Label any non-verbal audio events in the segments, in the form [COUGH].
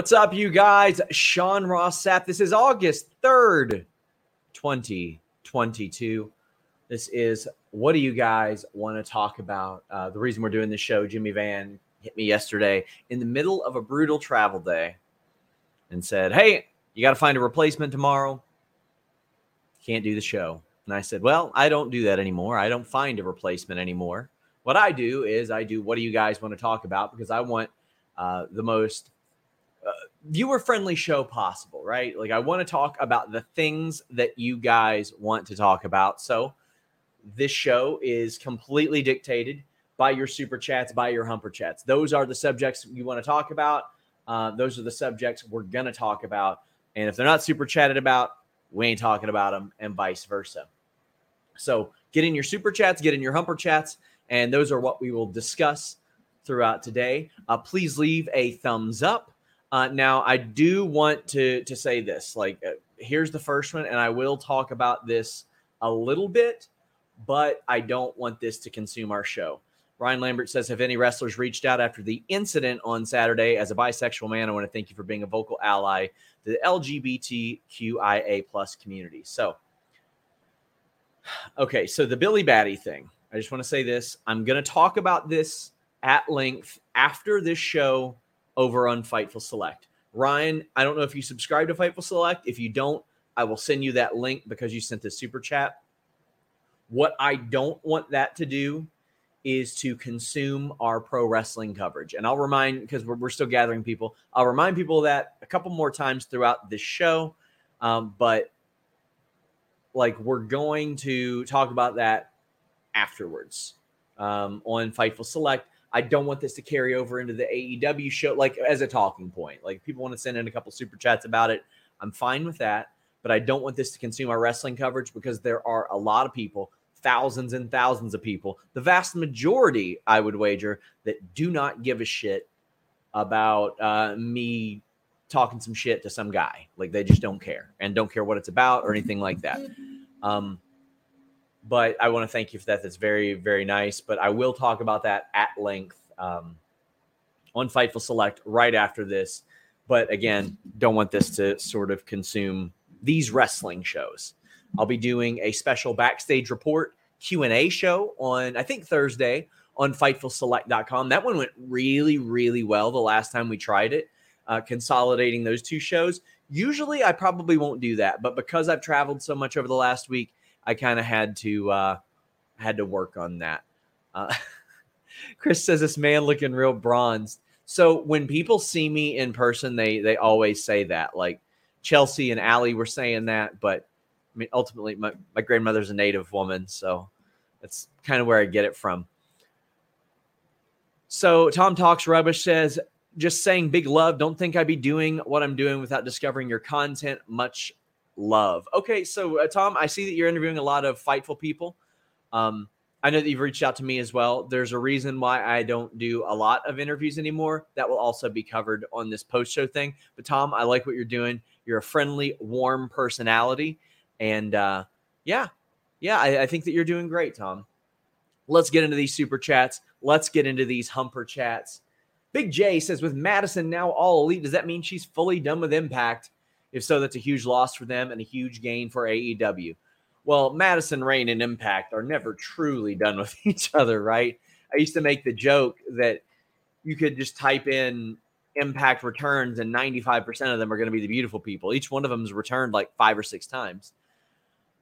What's up, you guys? Sean Ross Sapp. This is August 3rd, 2022. This is what do you guys want to talk about? Uh, the reason we're doing this show, Jimmy Van hit me yesterday in the middle of a brutal travel day and said, Hey, you got to find a replacement tomorrow. Can't do the show. And I said, Well, I don't do that anymore. I don't find a replacement anymore. What I do is I do what do you guys want to talk about because I want uh, the most viewer friendly show possible, right? Like I want to talk about the things that you guys want to talk about. So this show is completely dictated by your super chats, by your humper chats. Those are the subjects you want to talk about. Uh, those are the subjects we're going to talk about. And if they're not super chatted about, we ain't talking about them, and vice versa. So get in your super chats, get in your humper chats, and those are what we will discuss throughout today. Uh, please leave a thumbs up uh, now, I do want to to say this. Like, uh, here's the first one, and I will talk about this a little bit, but I don't want this to consume our show. Ryan Lambert says, "Have any wrestlers reached out after the incident on Saturday? As a bisexual man, I want to thank you for being a vocal ally to the LGBTQIA plus community." So, [SIGHS] okay, so the Billy Batty thing. I just want to say this. I'm going to talk about this at length after this show over on Fightful Select. Ryan, I don't know if you subscribe to Fightful Select. If you don't, I will send you that link because you sent the super chat. What I don't want that to do is to consume our pro wrestling coverage. And I'll remind, because we're, we're still gathering people, I'll remind people that a couple more times throughout this show. Um, but like we're going to talk about that afterwards um, on Fightful Select. I don't want this to carry over into the AEW show, like as a talking point. Like people want to send in a couple super chats about it. I'm fine with that, but I don't want this to consume our wrestling coverage because there are a lot of people, thousands and thousands of people, the vast majority, I would wager, that do not give a shit about uh, me talking some shit to some guy. Like they just don't care and don't care what it's about or anything like that. Um, but I want to thank you for that. That's very, very nice. But I will talk about that at length um, on Fightful Select right after this. But again, don't want this to sort of consume these wrestling shows. I'll be doing a special backstage report Q&A show on I think Thursday on fightfulselect.com. That one went really really well the last time we tried it. Uh, consolidating those two shows. Usually I probably won't do that, but because I've traveled so much over the last week, I kind of had to uh, had to work on that. Uh, [LAUGHS] Chris says this man looking real bronzed. So when people see me in person, they they always say that. Like Chelsea and Allie were saying that, but I mean ultimately my, my grandmother's a native woman, so that's kind of where I get it from. So Tom Talks Rubbish says, just saying big love. Don't think I'd be doing what I'm doing without discovering your content. Much love. Okay, so uh, Tom, I see that you're interviewing a lot of fightful people. Um, I know that you've reached out to me as well. There's a reason why I don't do a lot of interviews anymore. That will also be covered on this post show thing. But Tom, I like what you're doing. You're a friendly, warm personality, and uh, yeah, Yeah, I, I think that you're doing great, Tom. Let's get into these super chats. Let's get into these humper chats. Big J says, with Madison now all elite, does that mean she's fully done with Impact? If so, that's a huge loss for them and a huge gain for AEW. Well, Madison Rayne and Impact are never truly done with [LAUGHS] each other, right? I used to make the joke that you could just type in Impact returns and 95% of them are going to be the beautiful people. Each one of them is returned like five or six times.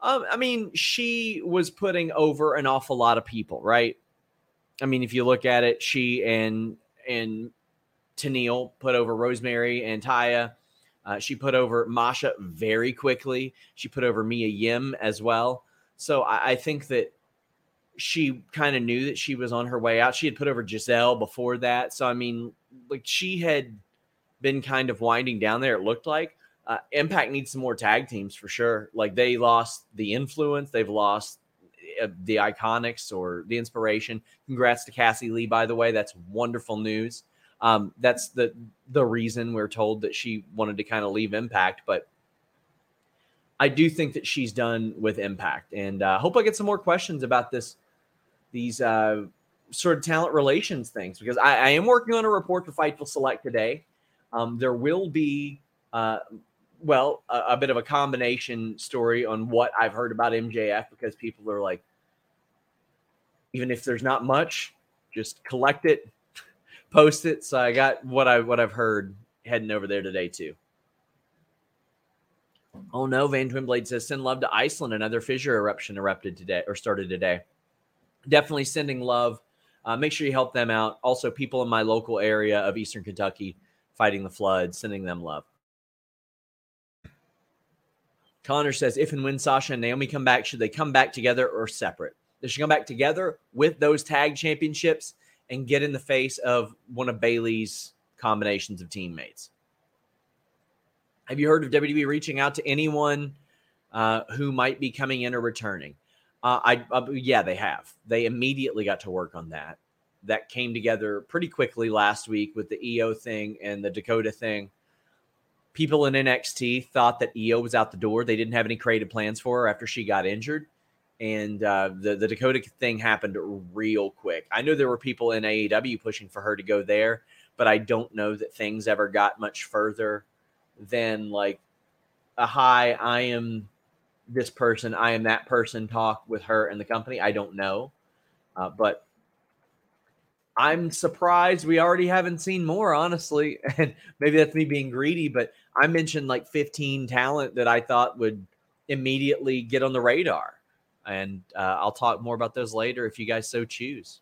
Um, I mean, she was putting over an awful lot of people, right? I mean, if you look at it, she and and Tenille put over Rosemary and Taya. Uh, she put over Masha very quickly. She put over Mia Yim as well. So I, I think that she kind of knew that she was on her way out. She had put over Gisele before that. So I mean, like she had been kind of winding down there, it looked like. Uh, Impact needs some more tag teams for sure. Like they lost the influence, they've lost uh, the iconics or the inspiration. Congrats to Cassie Lee, by the way. That's wonderful news. Um, that's the the reason we're told that she wanted to kind of leave Impact, but I do think that she's done with Impact, and uh, hope I get some more questions about this these uh, sort of talent relations things because I, I, am working on a report for Fightful Select today. Um, there will be uh, well, a, a, bit of a combination story on what I've heard about MJF because people are like, even if there's not much, just collect it, post it. So I got what I what I've heard heading over there today too. Oh no, Van Twinblade says send love to Iceland. Another fissure eruption erupted today or started today. Definitely sending love. Uh, make sure you help them out. Also, people in my local area of Eastern Kentucky fighting the flood, sending them love. Connor says, if and when Sasha and Naomi come back, should they come back together or separate? They should come back together with those tag championships and get in the face of one of Bayley's combinations of teammates. Have you heard of WWE reaching out to anyone uh, who might be coming in or returning? Uh, I uh, yeah, they have. They immediately got to work on that. That came together pretty quickly last week with the Io thing and the Dakota thing people in NXT thought that Io was out the door. They didn't have any creative plans for her after she got injured. And uh, the, the Dakota thing happened real quick. I know there were people in AEW pushing for her to go there, but I don't know that things ever got much further than like a hi, I am this person, I am that person talk with her and the company. I don't know. Uh, but I'm surprised we already haven't seen more, honestly. [LAUGHS] And maybe that's me being greedy, but I mentioned like 15 talent that I thought would immediately get on the radar. And uh, I'll talk more about those later if you guys so choose.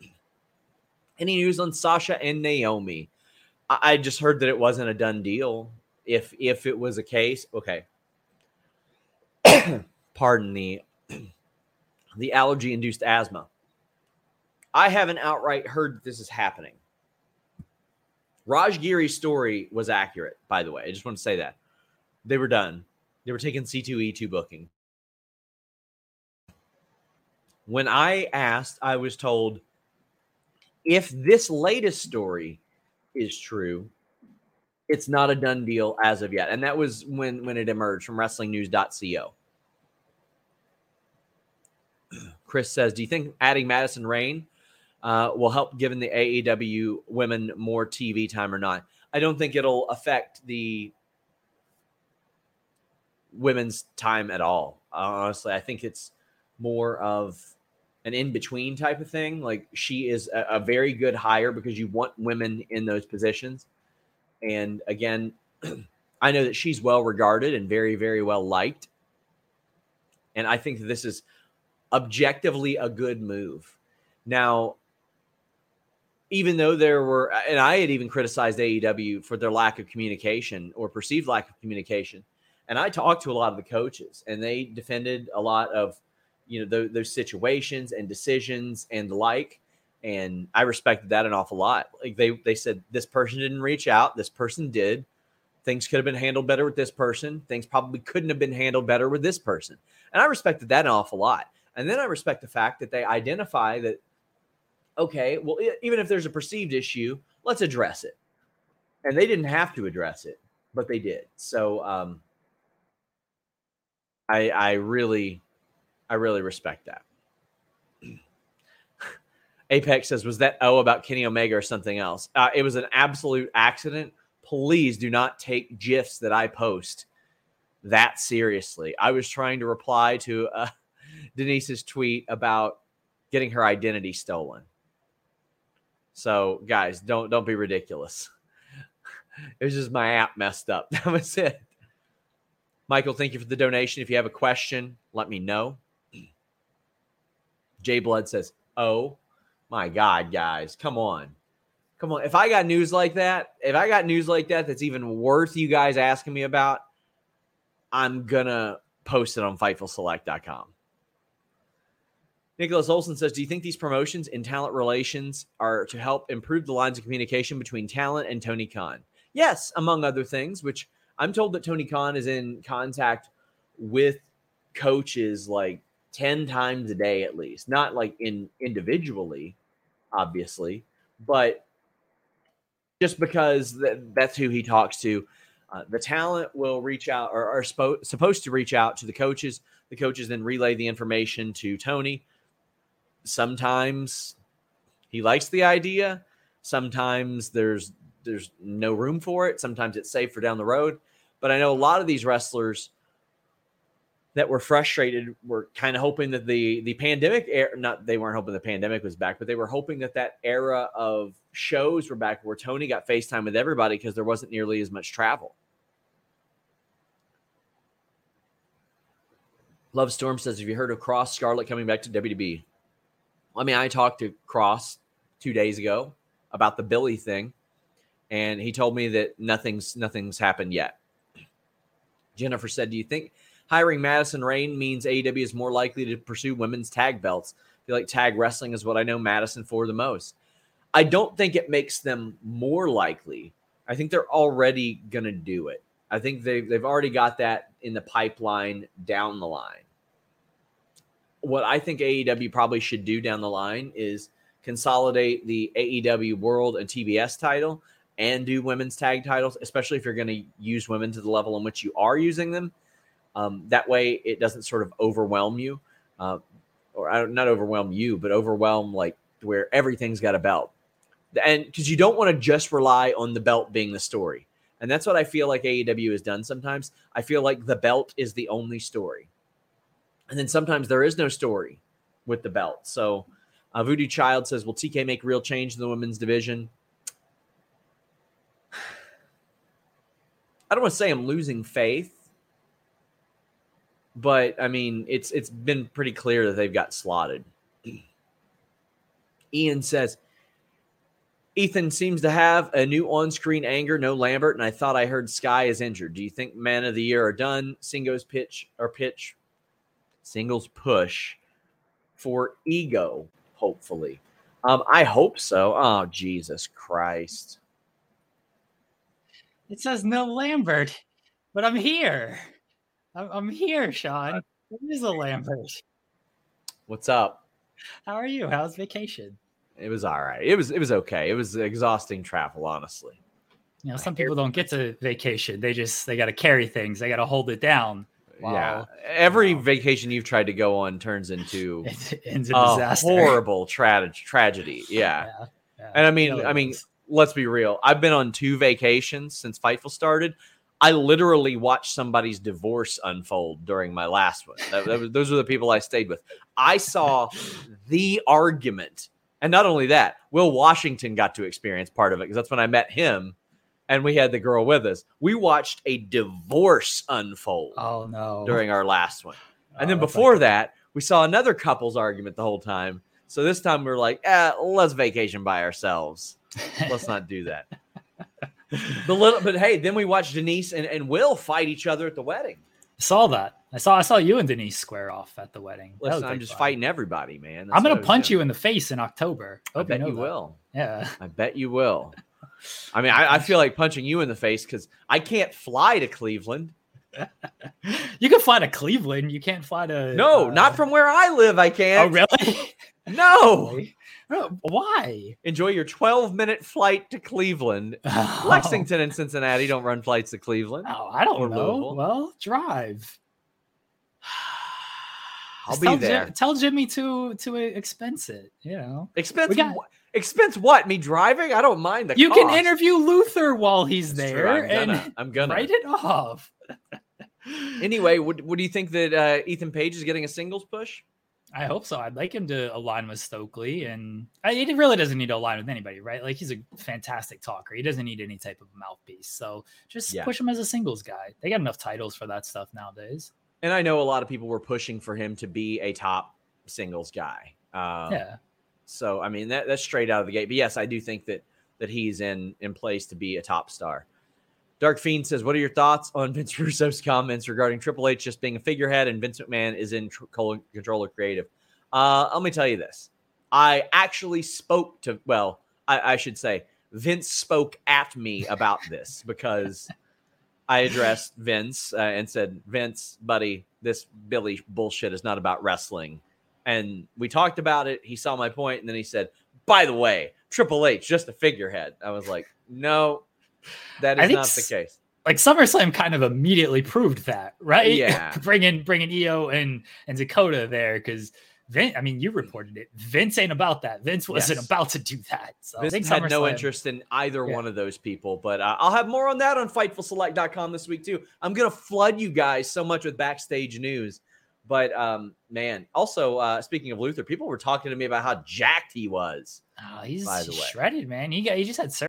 [CLEARS THROAT] Any news on Sasha and Naomi? I, I just heard that it wasn't a done deal. If if it was a case, okay. [CLEARS THROAT] Pardon the [CLEARS THROAT] the allergy induced asthma. I haven't outright heard that this is happening. Raj Giri's story was accurate, by the way. I just want to say that. They were done. They were taking C2E2 booking. When I asked, I was told if this latest story is true, it's not a done deal as of yet. And that was when when it emerged from wrestlingnews.co. [CLEARS THROAT] Chris says, Do you think adding Madison Rayne uh, will help giving the AEW women more TV time or not. I don't think it'll affect the women's time at all. Honestly, I think it's more of an in between type of thing. Like she is a, a, very good hire because you want women in those positions. And again, [CLEARS THROAT] I know that she's well regarded and very, very well liked. And I think that this is objectively a good move. Now, even though there were, and I had even criticized AEW for their lack of communication or perceived lack of communication. And I talked to a lot of the coaches, and they defended a lot of, you know, those, those situations and decisions and the like. And I respected that an awful lot. Like they, they said, this person didn't reach out, this person did. Things could have been handled better with this person. Things probably couldn't have been handled better with this person. And I respected that an awful lot. And then I respect the fact that they identify that okay, well, even if there's a perceived issue, let's address it. And they didn't have to address it, but they did. So um, I, I really I really respect that. [CLEARS THROAT] Apex says, "Was that O about Kenny Omega or something else?" Uh, it was an absolute accident. Please do not take gifs that I post that seriously. I was trying to reply to uh, [LAUGHS] Denise's tweet about getting her identity stolen. So, guys, don't don't be ridiculous. [LAUGHS] It was just my app messed up. [LAUGHS] That was it. Michael, thank you for the donation. If you have a question, let me know. Jay Blood says, "Oh my God, guys, come on, come on! If I got news like that, if I got news like that, that's even worth you guys asking me about, I'm gonna post it on FightfulSelect.com." Nicholas Olson says, "Do you think these promotions in talent relations are to help improve the lines of communication between talent and Tony Khan?" Yes, among other things, which I'm told that Tony Khan is in contact with coaches like 10 times a day at least, not like in individually, obviously, but just because th- that's who he talks to. Uh, the talent will reach out or are spo- supposed to reach out to the coaches. The coaches then relay the information to Tony. Sometimes he likes the idea. Sometimes there's there's no room for it. Sometimes it's safe for down the road. But I know a lot of these wrestlers that were frustrated were kind of hoping that the the pandemic era not they weren't hoping the pandemic was back, but they were hoping that that era of shows were back where Tony got FaceTime with everybody because there wasn't nearly as much travel. Love Storm says, "Have you heard of Kross Scarlett coming back to WWE?" I mean, I talked to Kross two days ago about the Billy thing, and he told me that nothing's nothing's happened yet. Jennifer said, "Do you think hiring Madison Rayne means AEW is more likely to pursue women's tag belts? I feel like tag wrestling is what I know Madison for the most. I don't think it makes them more likely. I think they're already going to do it. I think they've they've already got that in the pipeline down the line. What I think AEW probably should do down the line is consolidate the AEW World and TBS title and do women's tag titles, especially if you're going to use women to the level in which you are using them. Um, that way, it doesn't sort of overwhelm you, uh, or not overwhelm you, but overwhelm like where everything's got a belt. And because you don't want to just rely on the belt being the story. And that's what I feel like AEW has done sometimes. I feel like the belt is the only story. And then sometimes there is no story with the belt. So uh, Voodoo Child says, Will TK make real change in the women's division? [SIGHS] I don't want to say I'm losing faith, but I mean it's it's been pretty clear that they've got slotted. Ian says Ethan seems to have a new on-screen anger, no Lambert, and I thought I heard Sky is injured. Do you think man of the year are done? Singles pitch or pitch singles push for ego, hopefully. Um, I hope so. Oh, Jesus Christ. It says no Lambert, but I'm here. I'm, I'm here, Sean. It is a Lambert. What's up? How are you? How's vacation? It was all right. It was it was okay. It was exhausting travel, honestly. You know, some people don't get to vacation. They just they got to carry things. They got to hold it down. Wow. Yeah, every wow. vacation you've tried to go on turns into [LAUGHS] it ends a disaster. horrible tra- tragedy. [LAUGHS] Yeah. yeah, yeah. and I mean, I mean, let's be real. I've been on two vacations since Fightful started. I literally watched somebody's divorce unfold during my last one. That, that was, those are the people I stayed with. I saw the argument. And not only that, Will Washington got to experience part of it because that's when I met him and we had the girl with us. We watched a divorce unfold. Oh, no. During our last one. And oh, then before like- that, we saw another couple's argument the whole time. So this time we are like, eh, let's vacation by ourselves. Let's not do that. The little, but hey, then we watched Denise and, and Will fight each other at the wedding. I saw that. I saw I saw you and Denise square off at the wedding. Listen, I'm just fun. fighting everybody, man. That's I'm gonna punch you in the face in October. Hope I bet you, you will. Yeah, I bet you will. I mean, I, I feel like punching you in the face because I can't fly to Cleveland. [LAUGHS] you can fly to Cleveland. You can't fly to. No, uh, not from where I live. I can't. Oh, really? No. [LAUGHS] Why? Enjoy your 12 minute flight to Cleveland. Oh. [SIGHS] Lexington and Cincinnati don't run flights to Cleveland. Oh, I don't know. Louisville. Well, drive. [SIGHS] I'll Just be tell there. Jim, tell Jimmy to to expense it. You know, Expense got- wh- expense what? Me driving? I don't mind the you can interview Luther while he's That's there I'm and gonna. I'm gonna. write it off. [LAUGHS] Anyway, what, what do you think that uh, Ethan Page is getting a singles push? I hope so. I'd like him to align with Stokely, and I, he really doesn't need to align with anybody, right? Like he's a fantastic talker. He doesn't need any type of mouthpiece. So just Yeah. push him as a singles guy. They got enough titles for that stuff nowadays. And I know a lot of people were pushing for him to be a top singles guy. Um, yeah, So I mean that that's straight out of the gate. But yes, I do think that that he's in in place to be a top star. Dark Fiend says, "What are your thoughts on Vince Russo's comments regarding Triple H just being a figurehead and Vince McMahon is in tr- control of creative?" Uh, let me tell you this: I actually spoke to well, I, I should say Vince spoke at me about this [LAUGHS] because I addressed Vince uh, and said, "Vince, buddy, this Billy bullshit is not about wrestling." And we talked about it. He saw my point, and then he said, "By the way, Triple H just a figurehead." I was like, "No, [LAUGHS] that is not the case." like SummerSlam kind of immediately proved that, right? Yeah. [LAUGHS] bringing bringing Io and and Dakota there because Vince. I mean, you reported it. Vince ain't about that. Vince wasn't Yes. about to do that. So I Vince think had no interest in either Yeah. one of those people, but uh, I'll have more on that on FightfulSelect.com this week too. I'm gonna flood you guys so much with backstage news, but um, man, also uh, speaking of Luther, people were talking to me about how jacked he was. Oh, he's by the way. shredded, man. He got he just had surgery.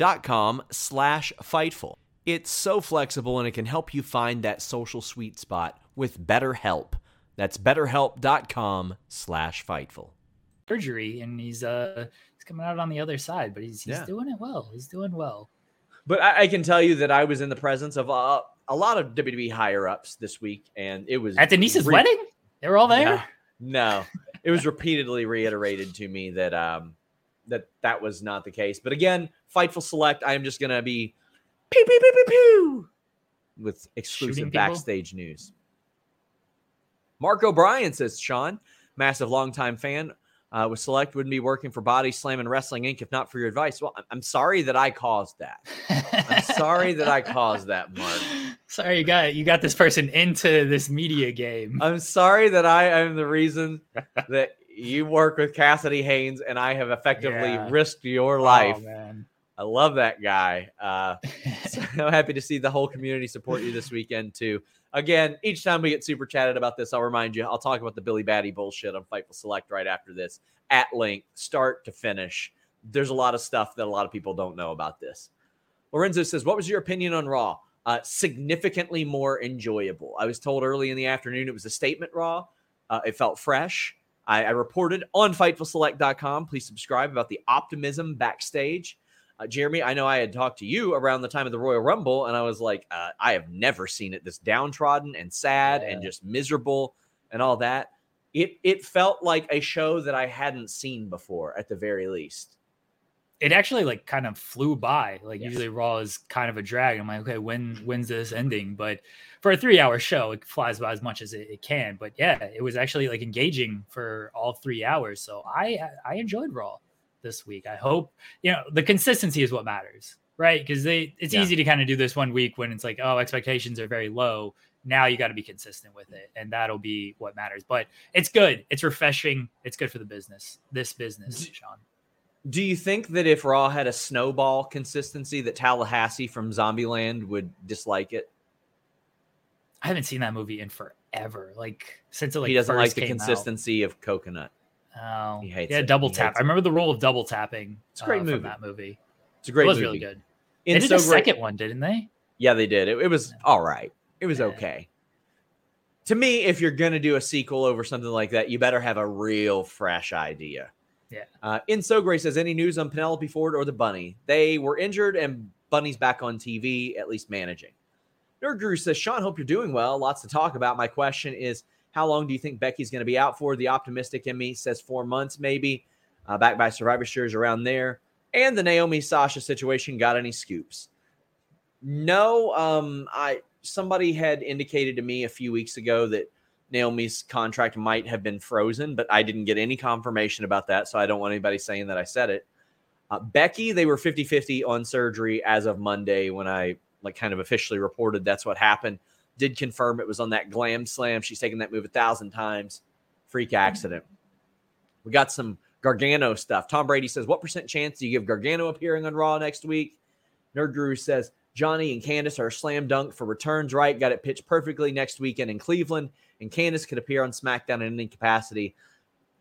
dot com slash fightful. It's so flexible and it can help you find that social sweet spot with BetterHelp. That's betterhelp.com slash fightful. surgery, and he's uh he's coming out on the other side, but he's he's Yeah. doing it well. He's doing well. But I, I can tell you that I was in the presence of uh, a lot of WWE higher ups this week, and it was At Denise's re- wedding, they were all there. No, no. it was repeatedly reiterated to me that um that that was not the case. But again, Fightful Select, I am just gonna be pew pew pew pew pew with exclusive backstage news. Mark O'Brien says, Sean, massive longtime fan. Uh, with Select wouldn't be working for Body Slam and Wrestling Inc. if not for your advice. Well, I'm- I'm sorry that I caused that. I'm sorry that I caused that, Mark. [LAUGHS] Sorry, you got you got this person into this media game. I'm sorry that I am the reason that you work with Cassidy Haynes and I have effectively Yeah. risked your life. Oh, man. I love that guy. Uh, [LAUGHS] so [LAUGHS] I'm happy to see the whole community support you this weekend too. Again, each time we get super chatted about this, I'll remind you, I'll talk about the Billy Batty bullshit on Fightful Select right after this at length, start to finish. There's a lot of stuff that a lot of people don't know about this. Lorenzo says, What was your opinion on Raw? Uh, significantly more enjoyable. I was told early in the afternoon it was a statement Raw. Uh, it felt fresh. I, I reported on FightfulSelect.com. Please subscribe about the optimism backstage. Uh, Jeremy, I know I had talked to you around the time of the Royal Rumble, and I was like, uh, I have never seen it this downtrodden and sad and just miserable and all that. It it felt like a show that I hadn't seen before, at the very least. It actually like kind of flew by. Like Yes. usually Raw is kind of a drag. I'm like, okay, when when's this ending? But for a three hour show, it flies by as much as it, it can. But yeah, it was actually like engaging for all three hours. So I I enjoyed Raw this week. I hope you know the consistency is what matters, right? Because they it's Yeah. easy to kind of do this one week when it's like, oh, expectations are very low. Now you got to be consistent with it, and that'll be what matters. But it's good. It's refreshing. It's good for the business. This business, Sean. Do you think that if Raw had a snowball consistency, that Tallahassee from Zombieland would dislike it? I haven't seen that movie in forever. Like since it like he doesn't like the came out. consistency of coconut. Oh, He hates yeah, it. double He tap. I remember the role of double tapping. It's a great uh, movie. That movie. It's a great it was movie. really good. In they did so a great- second one, didn't they? Yeah, they did. It, it was all right. It was Yeah. okay. To me, if you're going to do a sequel over something like that, you better have a real fresh idea. Yeah. Uh, In So Gray says, any news on Penelope Ford or the Bunny? They were injured and Bunny's back on TV, at least managing. Nerd Guru says, Sean, hope you're doing well. Lots to talk about. My question is, how long do you think Becky's going to be out for? The optimistic in me says four months, maybe. Uh, back by Survivor Series around there. And the Naomi Sasha situation. Got any scoops? No, um, I somebody had indicated to me a few weeks ago that Naomi's contract might have been frozen, but I didn't get any confirmation about that, so I don't want anybody saying that I said it. Uh, Becky, they were 50-50 on surgery as of Monday when I like kind of officially reported that's what happened. Did confirm it was on that glam slam. She's taken that move a thousand times. Freak accident. We got some Gargano stuff. Tom Brady says, What percent chance do you give Gargano appearing on Raw next week? Nerd Guru says, Johnny and Candice are slam dunk for returns, right? Got it pitched perfectly next weekend in Cleveland, and Candice could appear on SmackDown in any capacity.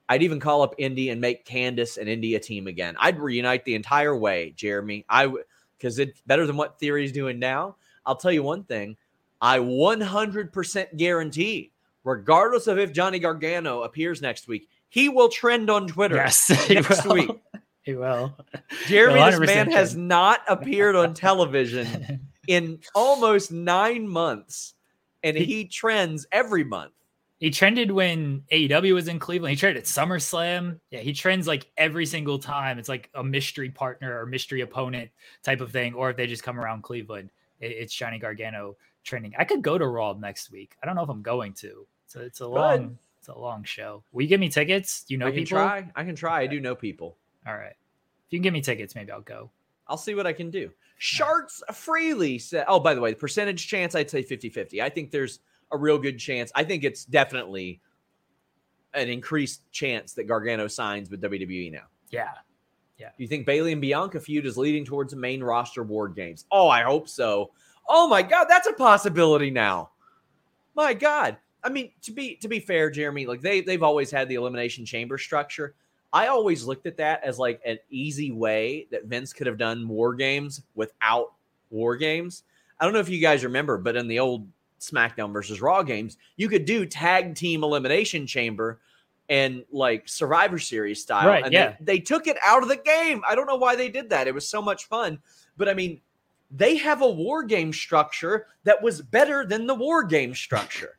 I'd even call up Indi and make Candice and Indi a team again. I'd reunite the entire way, Jeremy. I would because it's better than what Theory's doing now. I'll tell you one thing. I 100% guarantee, regardless of if Johnny Gargano appears next week, he will trend on Twitter Yes, [LAUGHS] next will. week. [LAUGHS] He will. Jeremy, this 100% man has not appeared on television [LAUGHS] in almost nine months, and He- he trends every month. He trended when AEW was in Cleveland. He trended at SummerSlam. Yeah, he trends like every single time. It's like a mystery partner or mystery opponent type of thing. Or if they just come around Cleveland, it's Johnny Gargano trending. I could go to Raw next week. I don't know if I'm going to. So it's a long, it's a long show. Will you give me tickets? Do you know I can people? try. I can try. I do know people. All right. If you can give me tickets, maybe I'll go. I'll see what I can do. Sharks freely said, oh, by the way, the percentage chance, I'd say 50 50. I think there's a real good chance. I think it's definitely an increased chance that Gargano signs with WWE now. Yeah. Do you think Bayley and Bianca feud is leading towards a main roster war games? Oh, I hope so. Oh my god, that's a possibility now. My god. I mean, to be to be fair, Jeremy, like they they've always had the elimination chamber structure. I always looked at that as like an easy way that Vince could have done war games without war games. I don't know if you guys remember, but in the old SmackDown versus Raw games, you could do tag team elimination chamber and like Survivor Series style. Right, and yeah. they, they took it out of the game. I don't know why they did that. It was so much fun. But I mean, they have a war game structure that was better than the war game structure.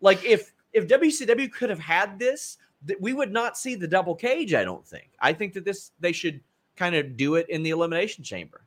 like if if WCW could have had this, that we would not see the double cage, I don't think. I think that this they should kind of do it in the elimination chamber.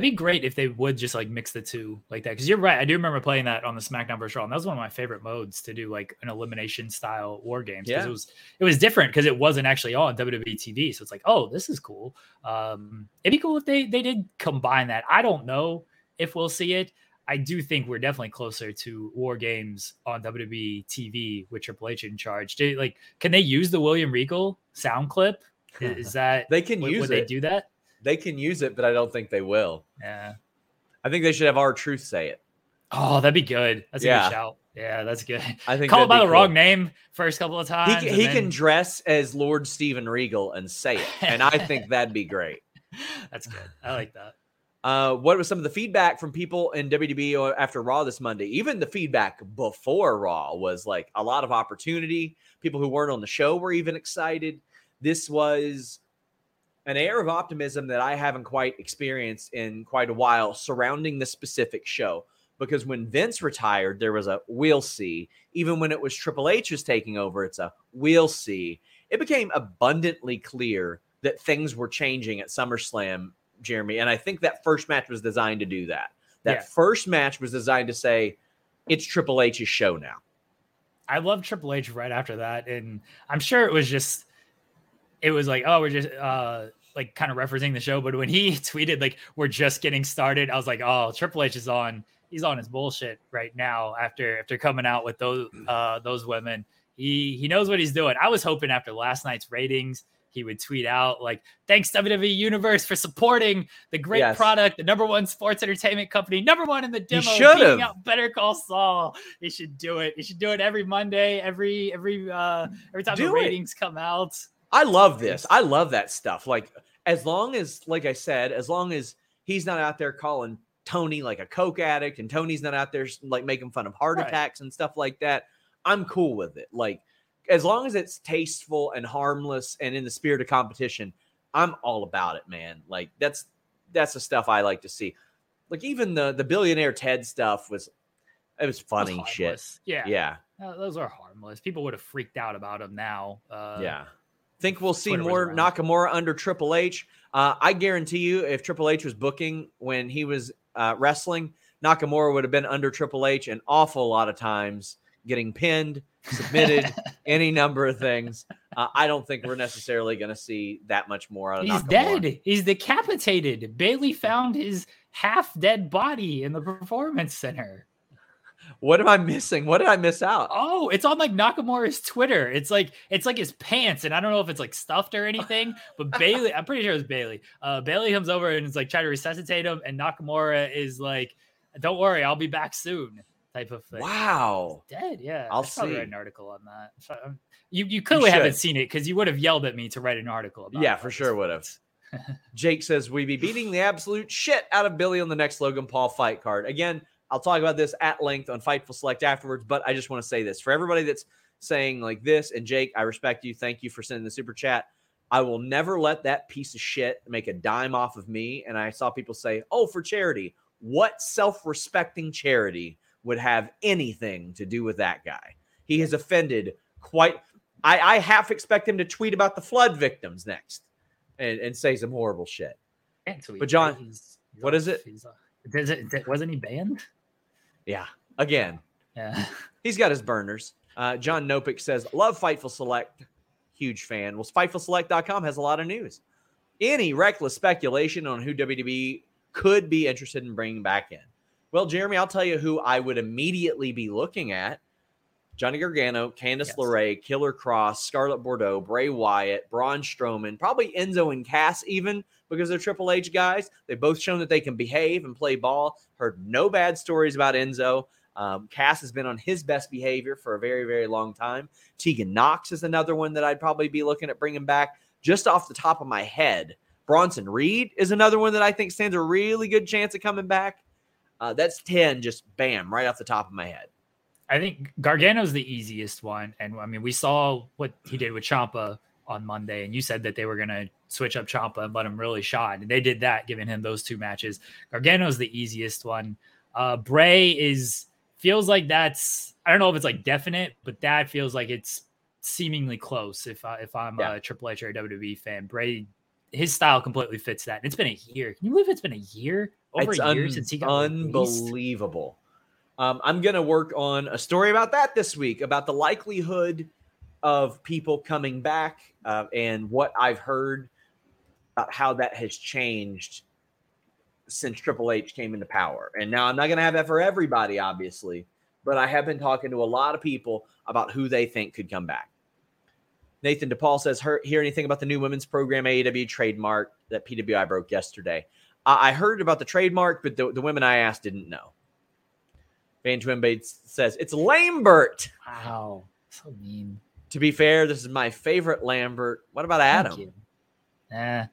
That'd be great if they would just like mix the two like that. Because you're right. I do remember playing that on the SmackDown vs. Raw, and that was one of my favorite modes to do like an elimination style war games. Because Yeah. it was it was different because it wasn't actually on WWE TV. So it's like, oh, this is cool. Um, it'd be cool if they they did combine that. I don't know if we'll see it. I do think we're definitely closer to war games on WWE TV with Triple H in charge. Do, like, can they use the William Regal sound clip? Is [LAUGHS] that They can would, use would it. they do that? They can use it, but I don't think they will. Yeah. I think they should have R-Truth say it. Oh, that'd be good. That's a Yeah. good shout. Yeah, that's good. I think Call it by the wrong name first couple of times. and he then- can dress as Lord Steven Regal and say it, and I think [LAUGHS] that'd be great. That's good. I like that. Uh, what was some of the feedback from people in WWE after Raw this Monday? Even the feedback before Raw was like a lot of opportunity. People who weren't on the show were even excited. This was an air of optimism that I haven't quite experienced in quite a while surrounding the specific show. Because when Vince retired, there was a we'll see. Even when it was Triple H was taking over, it's a we'll see. It became abundantly clear that things were changing at SummerSlam Jeremy. And I think that first match was designed to do that. That Yeah. first match was designed to say, it's Triple H's show now. I love Triple H right after that, and I'm sure it was just, it was like, oh, we're just uh like kind of referencing the show, but when he [LAUGHS] tweeted like we're just getting started, I was like, oh, Triple H is on. He's on his bullshit right now after after coming out with those uh those women. He he knows what he's doing. I was hoping after last night's ratings he would tweet out like thanks WWE Universe for supporting the great yes. product, the number one sports entertainment company, number one in the demo. You should have Better Call Saul. He should do it. He should do it every Monday, every every uh every time do the ratings it. come out. I love this. I love that stuff. Like as long as, like I said, as long as he's not out there calling Tony like a coke addict, and Tony's not out there like making fun of heart right. attacks and stuff like that, I'm cool with it. Like as long as it's tasteful and harmless and in the spirit of competition, I'm all about it, man. Like that's that's the stuff I like to see. Like even the the billionaire Ted stuff was it was funny was shit. Yeah, yeah, those are harmless. People would have freaked out about them now. Uh, yeah, think we'll see more Nakamura under Triple H. Uh, I guarantee you, if Triple H was booking when he was uh, wrestling, Nakamura would have been under Triple H an awful lot of times, getting pinned, submitted, [LAUGHS] any number of things. Uh, I don't think we're necessarily going to see that much more out of He's Nakamura. dead. He's decapitated. Bayley found his half dead body in the performance center. What am I missing? What did I miss out? Oh, it's on like Nakamura's Twitter. It's like it's like his pants, and I don't know if it's like stuffed or anything. [LAUGHS] But Bailey, I'm pretty sure it's Bayley. Uh, Bayley comes over and is like trying to resuscitate him, and Nakamura is like, "Don't worry, I'll be back soon." Type of thing. Wow, He's dead. Yeah, I'll see. write an article on that. Um, you you clearly you haven't seen it because you would have yelled at me to write an article about. Yeah, for sure would have. [LAUGHS] Jake says we be beating the absolute shit out of Billy on the next Logan Paul fight card. Again, I'll talk about this at length on Fightful Select afterwards, but I just want to say this for everybody that's saying like this, and Jake, I respect you. Thank you for sending the super chat. I will never let that piece of shit make a dime off of me. And I saw people say, oh, for charity. What self respecting charity would have anything to do with that guy? He has offended quite. I, I half expect him to tweet about the flood victims next and, and say some horrible shit. But John, he's, he's what is uh, it? Does it wasn't he banned? Yeah. Again. Yeah. [LAUGHS] He's got his burners. Uh, John Nopick says, Love Fightful Select. Huge fan. Well, FightfulSelect.com has a lot of news. Any reckless speculation on who WWE could be interested in bringing back in? Well, Jeremy, I'll tell you who I would immediately be looking at. Johnny Gargano, Candice yes. LeRae, Killer Kross, Scarlett Bordeaux, Bray Wyatt, Braun Strowman, probably Enzo and Cass, even because they're Triple H guys. They've both shown that they can behave and play ball. Heard no bad stories about Enzo. Um, Cass has been on his best behavior for a very, very long time. Tegan Knox is another one that I'd probably be looking at bringing back just off the top of my head. Bronson Reed is another one that I think stands a really good chance of coming back. Uh, that's 10, just bam, right off the top of my head. I think Gargano's the easiest one. And I mean, we saw what he did with Ciampa on Monday, and you said that they were going to switch up Ciampa and let him really shine. And they did that, giving him those two matches. Gargano's the easiest one. Uh, Bray is feels like that's I don't know if it's like definite, but that feels like it's seemingly close. If I, if I'm yeah. a Triple H or a WWE fan, Bray his style completely fits that. And it's been a year. Can you believe it's been a year? Over it's a year un- since he got unbelievable. Um, I'm going to work on a story about that this week about the likelihood of people coming back uh, and what I've heard about how that has changed since Triple H came into power. And now I'm not going to have that for everybody, obviously, but I have been talking to a lot of people about who they think could come back. Nathan DePaul says, hear anything about the new women's program AEW trademark that PWI broke yesterday? I heard about the trademark, but the, the women I asked didn't know. Van Twin says it's Lambert. Wow, so mean. To be fair, this is my favorite Lambert. What about Adam? Nah.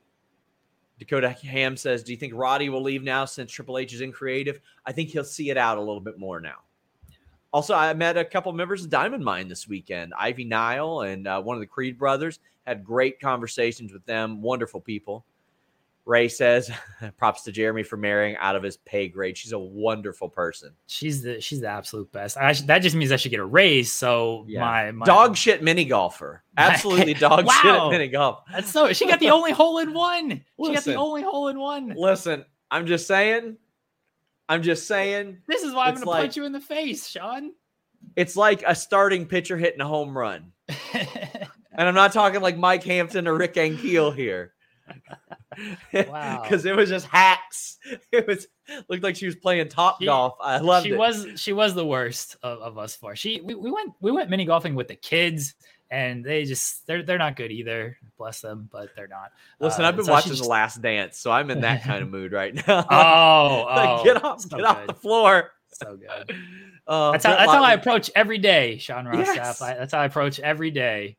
Dakota Ham says, "Do you think Roddy will leave now since Triple H is in creative? I think he'll see it out a little bit more now." Also, I met a couple members of Diamond Mine this weekend. Ivy Nile and uh, one of the Creed brothers had great conversations with them. Wonderful people. Ray says, [LAUGHS] props to Jeremy for marrying out of his pay grade. She's a wonderful person. She's the she's the absolute best. I, that just means I should get a raise. So yeah. my, my, dog shit mini golfer. [LAUGHS] Absolutely dog wow. shit mini golf. That's so she got the only hole in one. Listen, she got the only hole in one. Listen, I'm just saying. I'm just saying. This is why I'm gonna like, punch you in the face, Sean. It's like a starting pitcher hitting a home run. [LAUGHS] and I'm not talking like Mike Hampton or Rick Ankiel here. Wow. [LAUGHS] Because it was just hacks. It was looked like she was playing top She- golf. I loved she it. was she was the worst of, of us four. She we, we went we went mini golfing with the kids and they just they're they're not good either. Bless them, but they're not. Listen, Uh, I've been so watching just- The Last Dance, so I'm in that kind of [LAUGHS] mood right now. Oh, [LAUGHS] Like, oh get off, so get off the floor. So good. Uh, That's how that's how I approach every day, Sean Rossap. Yes. I, that's how I approach every day.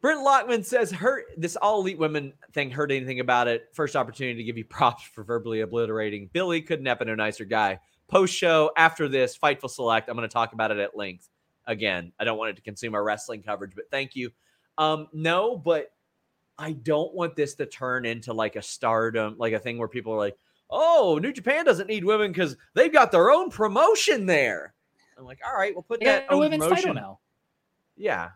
Brent Lockman says, "Hurt this all elite women thing. Heard anything about it? First opportunity to give you [LAUGHS] props for verbally obliterating Billy. Couldn't happen to a nicer guy. Post show after this, Fightful Select. I'm going to talk about it at length. Again, I don't want it to consume our wrestling coverage, but thank you. Um, no, but I don't want this to turn into like a stardom, like a thing where people are like, "Oh, New Japan doesn't need women because they've got their own promotion there." I'm like, "All right, we'll put They that own women's promotion." title now. Yeah.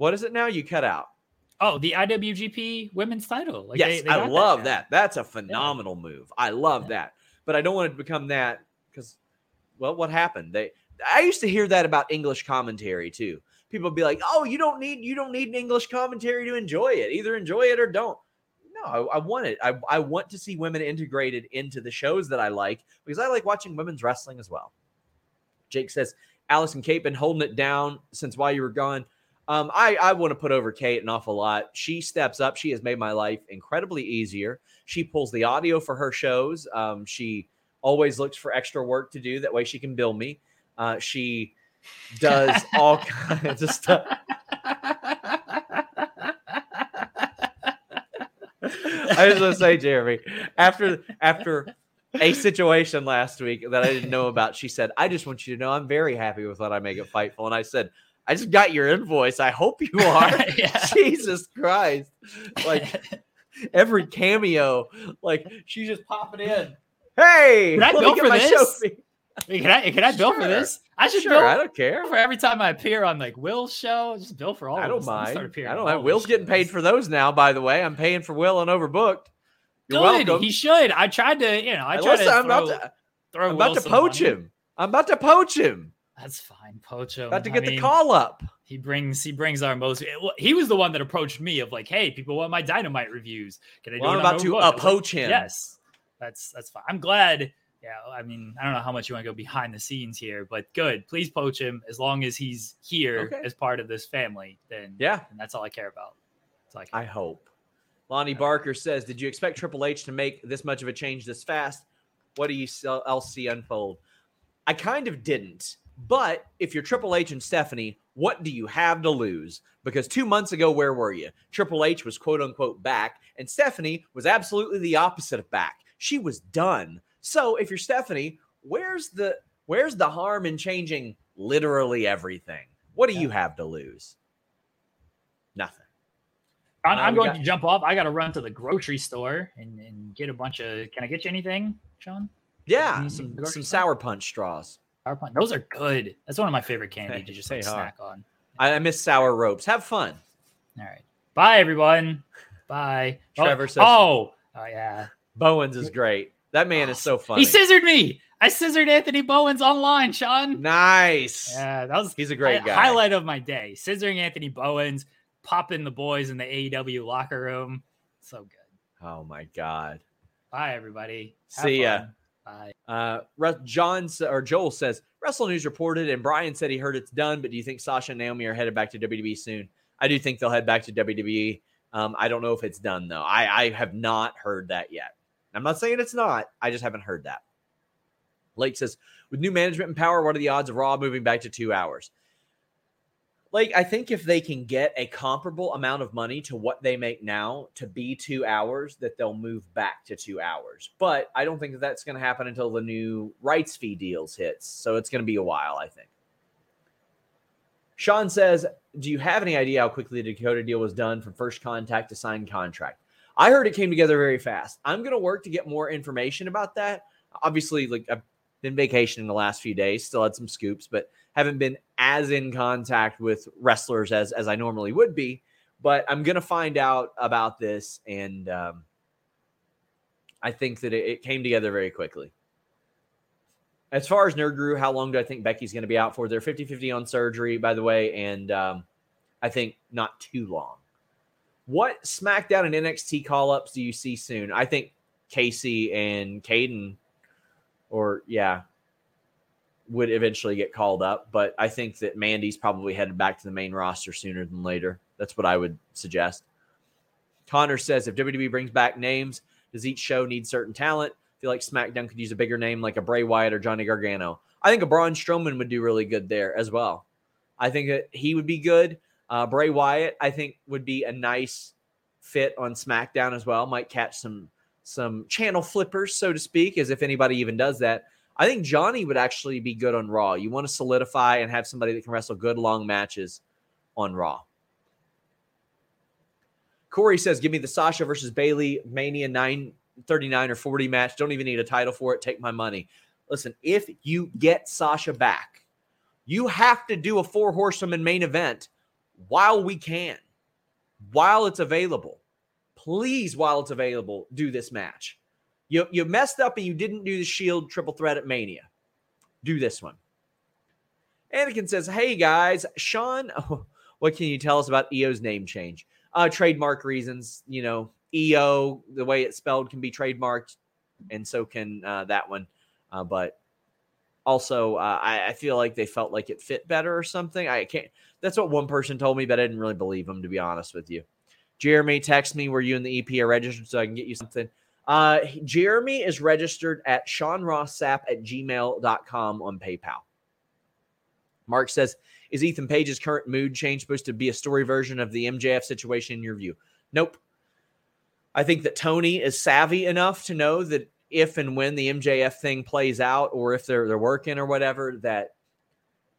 What is it now? You cut out. Oh, the IWGP women's title. Like yes, they- they I love now. that. That's a phenomenal move. I love Yeah. that. But I don't want it to become that because, well, what happened? They, I used to hear that about English commentary too. People be like, "Oh, you don't need you don't need an English commentary to enjoy it. Either enjoy it or don't." No, I, I want it. I, I want to see women integrated into the shows that I like because I like watching women's wrestling as well. Jake says, Allison Kate been holding it down since while you were gone. Um, I, I want to put over Kate an awful lot. She steps up. She has made my life incredibly easier. She pulls the audio for her shows. Um, she always looks for extra work to do. That way she can bill me. Uh, she does all [LAUGHS] kinds of stuff. I just want to say, Jeremy, after after a situation last week that I didn't know about, she said, "I just want you to know I'm very happy with what I make at Fightful." And I said, "I just got your invoice. I hope you [LAUGHS] are." Yeah. Jesus Christ! Like [LAUGHS] every cameo, like she's just popping in. Hey, Can I bill for this? show fee." Wait, can I can I bill for this? I should Sure, bill I don't care. for every time I appear on like Will's show. Just bill for all. Of it. I don't us. Let start mind. I on don't these Will's getting paid for those now. By the way, I'm paying for Will and Overbooked. You're Good. welcome. He should. I tried to. You know, I tried to I'm throw, about to. throw I'm about to poach money. him. I'm about to poach him. That's fine. Pocho. him. About to I get the call up. He brings he brings our most. He was the one that approached me of like, hey, people want my dynamite reviews. Can I do Well, I'm it about to Overbooked?" uh, like, poach him. Yes, that's that's fine. I'm glad. Yeah, I mean, I don't know how much you want to go behind the scenes here, but good. Please poach him as long as he's here Okay. as part of this family. Then Yeah, and that's all I care about. That's all I, care I hope. Lonnie Barker says, "Did you expect Triple H to make this much of a change this fast? What do you else see unfold?" I kind of didn't. But if you're Triple H and Stephanie, what do you have to lose? Because two months ago, where were you? Triple H was quote unquote back, and Stephanie was absolutely the opposite of back. She was done. So if you're Stephanie, where's the where's the harm in changing literally everything? What do you have to lose? Nothing. I'm, I'm going got- to jump off. I got to run to the grocery store and, and get a bunch of. Can I get you anything, Sean? Yeah, some, some sour punch straws. Power Punch. Those are good. That's one of my favorite candy They- to just like snack on. I, I miss sour ropes. Have fun. All right. Bye, everyone. Bye. Oh, Trevor says- Oh, oh yeah. Bowens is great. That man is so funny. He scissored me. I scissored Anthony Bowens online, Sean. nice. Yeah, that was He's a great hi- guy. highlight of my day. Scissoring Anthony Bowens, popping the boys in the AEW locker room. So good. Oh my god. Bye, everybody. Have See ya. fun. Bye. Uh, John or Joel says Wrestle News reported, and Brian said he heard it's done. But do you think Sasha and Naomi are headed back to WWE soon? I do think they'll head back to WWE. Um, I don't know if it's done though. I, I have not heard that yet. I'm not saying it's not. I just haven't heard that. Lake says, with new management and power, what are the odds of Raw moving back to two hours? Like, I think if they can get a comparable amount of money to what they make now to be two hours, that they'll move back to two hours. But I don't think that that's going to happen until the new rights fee deals hits. So it's going to be a while, I think. Sean says, Do you have any idea how quickly the Dakota deal was done from first contact to signed contract? I heard it came together very fast. I'm going to work to get more information about that. Obviously, like I've been vacationing the last few days, still had some scoops, but haven't been as in contact with wrestlers as as I normally would be. But I'm to find out about this, and um, I think that it, it came together very quickly. As far as Nerd Guru, how long do I think Becky's going to be out for? They're 50 50 on surgery, by the way, and um, I think not too long. What SmackDown and NXT call ups do you see soon? I think Casey and Kayden, or yeah, would eventually get called up. But I think that Mandy's probably headed back to the main roster sooner than later. That's what I would suggest. Connor says if WWE brings back names, does each show need certain talent? I feel like SmackDown could use a bigger name like a Bray Wyatt or Johnny Gargano. I think a Braun Strowman would do really good there as well. I think that he would be good. Uh, Bray Wyatt, I think, would be a nice fit on SmackDown as well. Might catch some some channel flippers, so to speak, as if anybody even does that. I think Johnny would actually be good on Raw. You want to solidify and have somebody that can wrestle good long matches on Raw. Corey says, "Give me the Sasha versus Bayley Mania 939 or 40 match. Don't even need a title for it. Take my money." Listen, if you get Sasha back, you have to do a four horsewoman main event while we can, while it's available. Please, while it's available, do this match. You, you messed up and you didn't do the Shield triple threat at Mania. Do this one. Anakin says, Hey guys, Sean, [LAUGHS] what can you tell us about Io's name change? Uh, trademark reasons. You know, EO, the way it's spelled can be trademarked, and so can uh, that one. Uh, but also, uh, I, I, feel like they felt like it fit better or something. I can't. That's what one person told me, but I didn't really believe them to be honest with you. Jeremy, text me where you and the EP are registered so I can get you something. Uh, Jeremy is registered at SeanRossSapp at gmail.com on PayPal. Mark says, Is Ethan Page's current mood change supposed to be a story version of the MJF situation in your view? Nope. I think that Tony is savvy enough to know that if and when the MJF thing plays out, or if they're they're working or whatever, that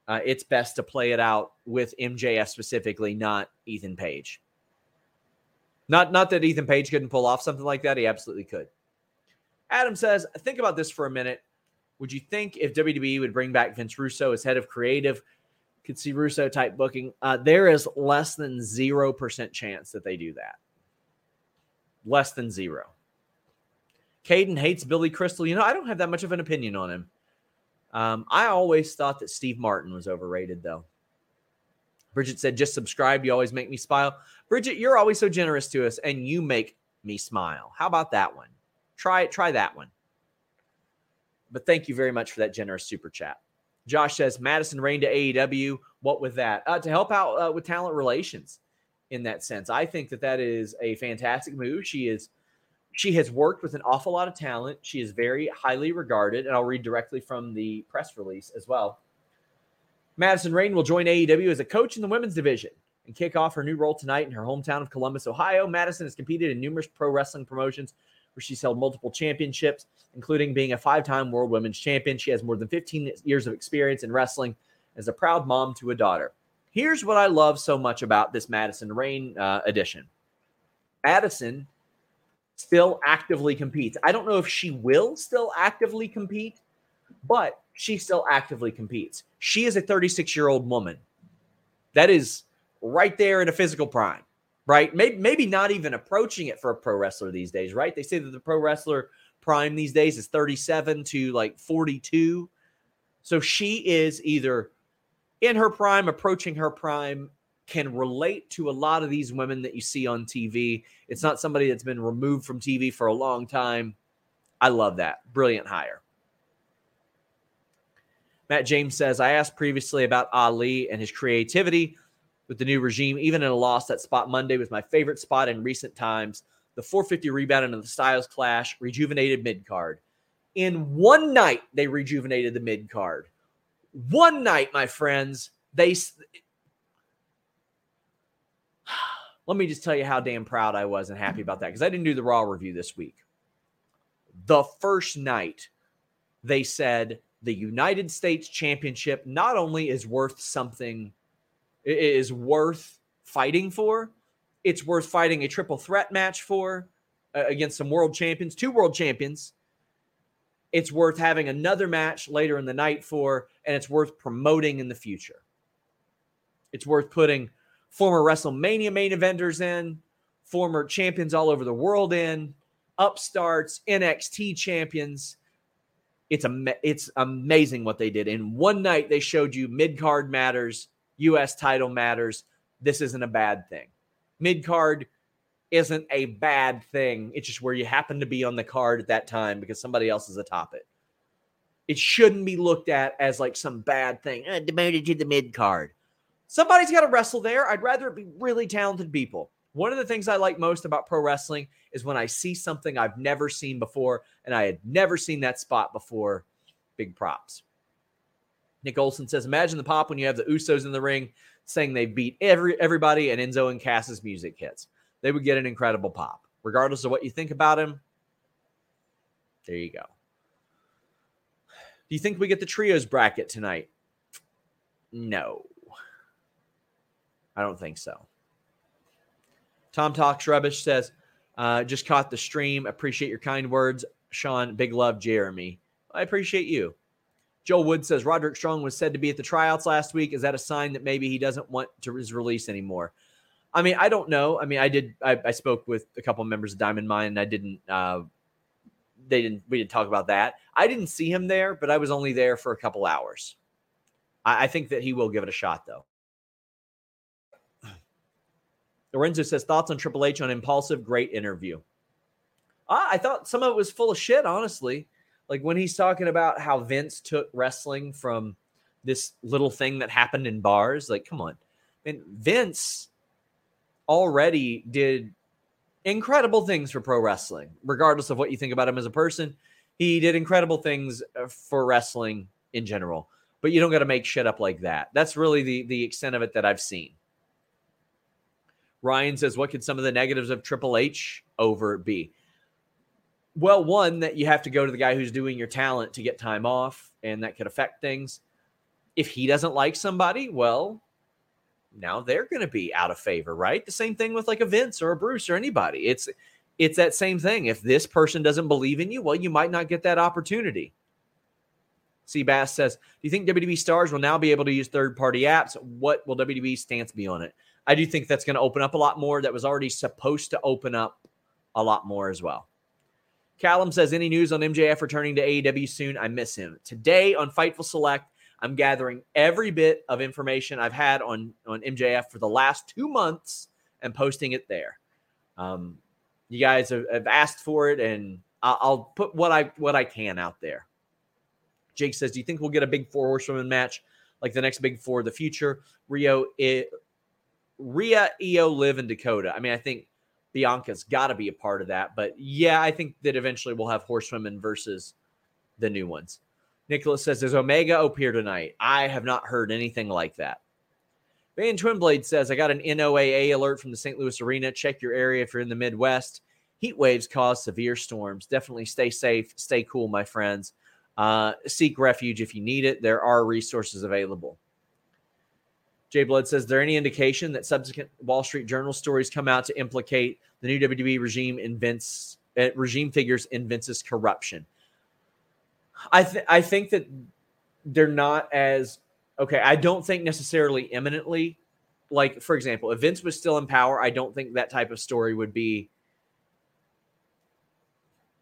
uh, it's best to play it out with MJF specifically, not Ethan Page. Not not that Ethan Page couldn't pull off something like that. He absolutely could. Adam says, think about this for a minute. Would you think if WWE would bring back Vince Russo as head of creative, could see Russo type booking? Uh, there is less than 0% chance that they do that. Less than zero. Caden hates Billy Crystal. You know, I don't have that much of an opinion on him. Um, I always thought that Steve Martin was overrated, though. Bridget said, just subscribe. You always make me smile. Bridget, you're always so generous to us and you make me smile. How about that one? Try. Try that one. But thank you very much for that generous super chat. Josh says, Madison Rayne to AEW. What with that? Uh, to help out uh, with talent relations in that sense. I think that that is a fantastic move. She is – she has worked with an awful lot of talent. She is very highly regarded, and I'll read directly from the press release as well. Madison Rayne will join AEW as a coach in the women's division and kick off her new role tonight in her hometown of Columbus, Ohio. Madison has competed in numerous pro wrestling promotions where she's held multiple championships, including being a five time world women's champion. She has more than 15 years of experience in wrestling as a proud mom to a daughter. Here's what I love so much about this Madison Rayne uh, edition Madison still actively competes. I don't know if she will still actively compete, but she still actively competes. She is a 36 year old woman. That is right there in a physical prime, right? Maybe, maybe not even approaching it for a pro wrestler these days, right? They say that the pro wrestler prime these days is 37 to like 42. So she is either in her prime, approaching her prime, can relate to a lot of these women that you see on TV. It's not somebody that's been removed from TV for a long time. I love that. Brilliant hire. Matt James says, I asked previously about Ali and his creativity with the new regime. Even in a loss, that spot Monday was my favorite spot in recent times. The 450 rebound into the Styles clash, rejuvenated mid card. In one night, they rejuvenated the mid card. One night, my friends, they [SIGHS] let me just tell you how damn proud I was and happy about that because I didn't do the Raw review this week. The first night, they said the United States Championship not only is worth something, is worth fighting for, it's worth fighting a triple threat match for uh, against some world champions, two world champions. It's worth having another match later in the night for, and it's worth promoting in the future. It's worth putting former WrestleMania main eventers in, former champions all over the world in, upstarts, NXT champions. It's a it's amazing what they did. In one night, they showed you mid card matters, U.S. title matters. This isn't a bad thing. Mid card isn't a bad thing. It's just where you happen to be on the card at that time because somebody else is atop it. It shouldn't be looked at as like some bad thing. Uh, demoted to the mid card. Somebody's got to wrestle there. I'd rather it be really talented people. One of the things I like most about pro wrestling is when I see something I've never seen before and I had never seen that spot before. Big props. Nick Olson says, Imagine the pop when you have the Usos in the ring saying they beat every everybody and Enzo and Cass's music hits. They would get an incredible pop. Regardless of what you think about him, there you go. Do you think we get the trios bracket tonight? No. I don't think so. Tom Talks Rubbish says, uh, just caught the stream. Appreciate your kind words, Sean. Big love, Jeremy. I appreciate you. Joel Wood says Roderick Strong was said to be at the tryouts last week. Is that a sign that maybe he doesn't want to his release anymore? I mean, I don't know. I mean, I did. I, I spoke with a couple of members of Diamond Mine, and I didn't. Uh, they didn't. We didn't talk about that. I didn't see him there, but I was only there for a couple hours. I, I think that he will give it a shot, though. [CLEARS THROAT] Lorenzo says thoughts on Triple H on Impulsive. Great interview. Ah, I thought some of it was full of shit, honestly. Like when he's talking about how Vince took wrestling from this little thing that happened in bars. Like, come on. And Vince already did incredible things for pro wrestling, regardless of what you think about him as a person. He did incredible things uh, for wrestling in general, but you don't got to make shit up like that. That's really the the extent of it that I've seen. Ryan says, What could some of the negatives of Triple H over be? Well, one, that you have to go to the guy who's doing your talent to get time off, and that could affect things. If he doesn't like somebody, well, now they're going to be out of favor, right? The same thing with like a Vince or a Bruce or anybody. It's it's that same thing. If this person doesn't believe in you, well, you might not get that opportunity. See Bass says, Do you think WWE stars will now be able to use third party apps? What will WWE's stance be on it? I do think that's going to open up a lot more. That was already supposed to open up a lot more as well. Callum says, Any news on MJF returning to AEW soon? I miss him. Today on Fightful Select, I'm gathering every bit of information I've had on, on MJF for the last two months and posting it there. Um, you guys have, have, asked for it, and I'll, I'll put what I what I can out there. Jake says, "Do you think we'll get a big four horsewoman match like the next big four of the future? Rio, it, Rhea, Io, Liv, and Dakota. I mean, I think Bianca's got to be a part of that. But yeah, I think that eventually we'll have horsewomen versus the new ones. Nicholas says, Does Omega appear tonight? I have not heard anything like that. Van Twinblade says, I got an NOAA alert from the St. Louis Arena. Check your area if you're in the Midwest. Heat waves cause severe storms. Definitely stay safe, stay cool, my friends. Uh, seek refuge if you need it. There are resources available. Jay Blood says, Is there any indication that subsequent Wall Street Journal stories come out to implicate the new WWE regime in Vince, uh, regime figures in Vince's corruption? I th- I think that they're not as okay. I don't think necessarily imminently. Like for example, if Vince was still in power, I don't think that type of story would be.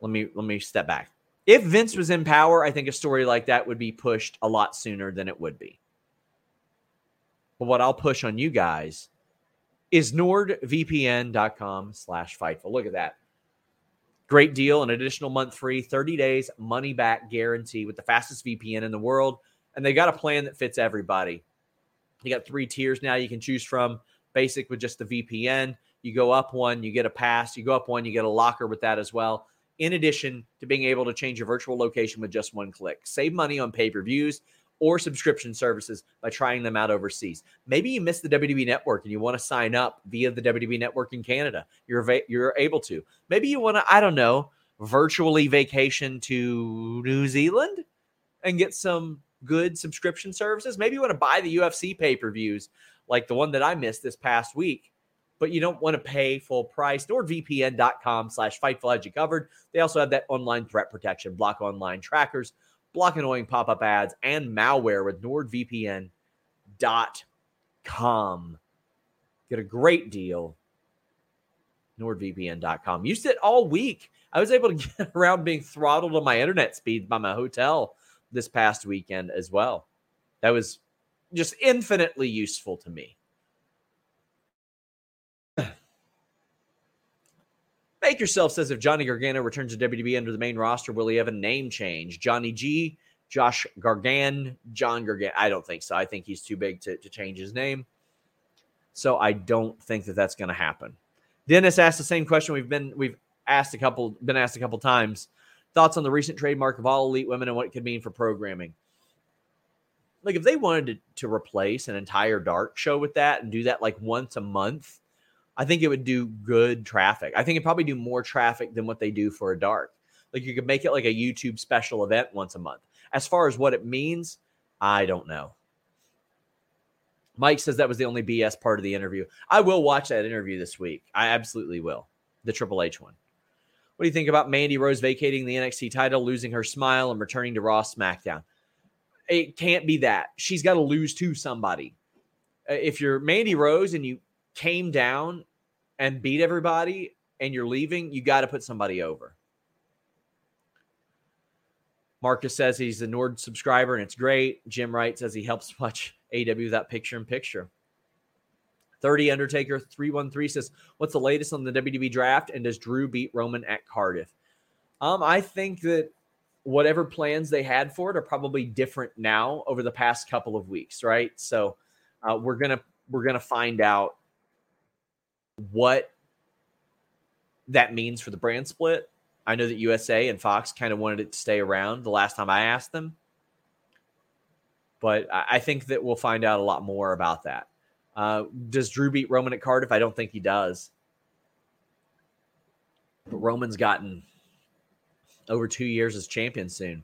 Let me let me step back. If Vince was in power, I think a story like that would be pushed a lot sooner than it would be. But what I'll push on you guys is nordvpn.com slash fightful. Look at that. Great deal, an additional month free, 30 days money back guarantee with the fastest VPN in the world. And they got a plan that fits everybody. You got three tiers now you can choose from. Basic with just the VPN. You go up one, you get a pass. You go up one, you get a locker with that as well. In addition to being able to change your virtual location with just one click. Save money on pay per views or subscription services by trying them out overseas. Maybe you miss the WWE network and you want to sign up via the WWE network in Canada. You're you're able to. Maybe you want to I don't know, virtually vacation to New Zealand and get some good subscription services. Maybe you want to buy the UFC pay-per-views like the one that I missed this past week. But you don't want to pay full price. NordVPN.com slash Fightful has you covered. They also have that online threat protection, block online trackers, block annoying pop up ads, and malware with NordVPN.com. Get a great deal. NordVPN.com. Used it all week. I was able to [LAUGHS] get around being throttled on my internet speed by my hotel this past weekend as well. That was just infinitely useful to me. Make Yourself says if Johnny Gargano returns to WWE under the main roster, will he have a name change? Johnny G, Josh Gargan, John Gargan. I don't think so. I think he's too big to, to change his name. So I don't think that that's going to happen. Dennis asked the same question we've been we've asked a couple been asked a couple times. Thoughts on the recent trademark of all elite women and what it could mean for programming? Like if they wanted to, to replace an entire dark show with that and do that like once a month, I think it would do good traffic. I think it probably do more traffic than what they do for a dark. Like you could make it like a YouTube special event once a month. As far as what it means, I don't know. Mike says that was the only BS part of the interview. I will watch that interview this week. I absolutely will. The Triple H one. What do you think about Mandy Rose vacating the NXT title, losing her smile, and returning to Raw SmackDown? It can't be that. She's got to lose to somebody. Uh, if you're Mandy Rose and you came down and beat everybody and you're leaving, you got to put somebody over. Marcus says he's a Nord subscriber and it's great. Jim Wright says he helps watch [LAUGHS] AW without picture in picture. 30 Undertaker 313 says, What's the latest on the WWE draft? And does Drew beat Roman at Cardiff? Um, I think that whatever plans they had for it are probably different now over the past couple of weeks, right? So uh, we're gonna we're gonna find out what that means for the brand split. I know that USA and Fox kind of wanted it to stay around the last time I asked them. But I think that we'll find out a lot more about that. Uh, does Drew beat Roman at Cardiff? I don't think he does. But Roman's gotten over two years as champion soon.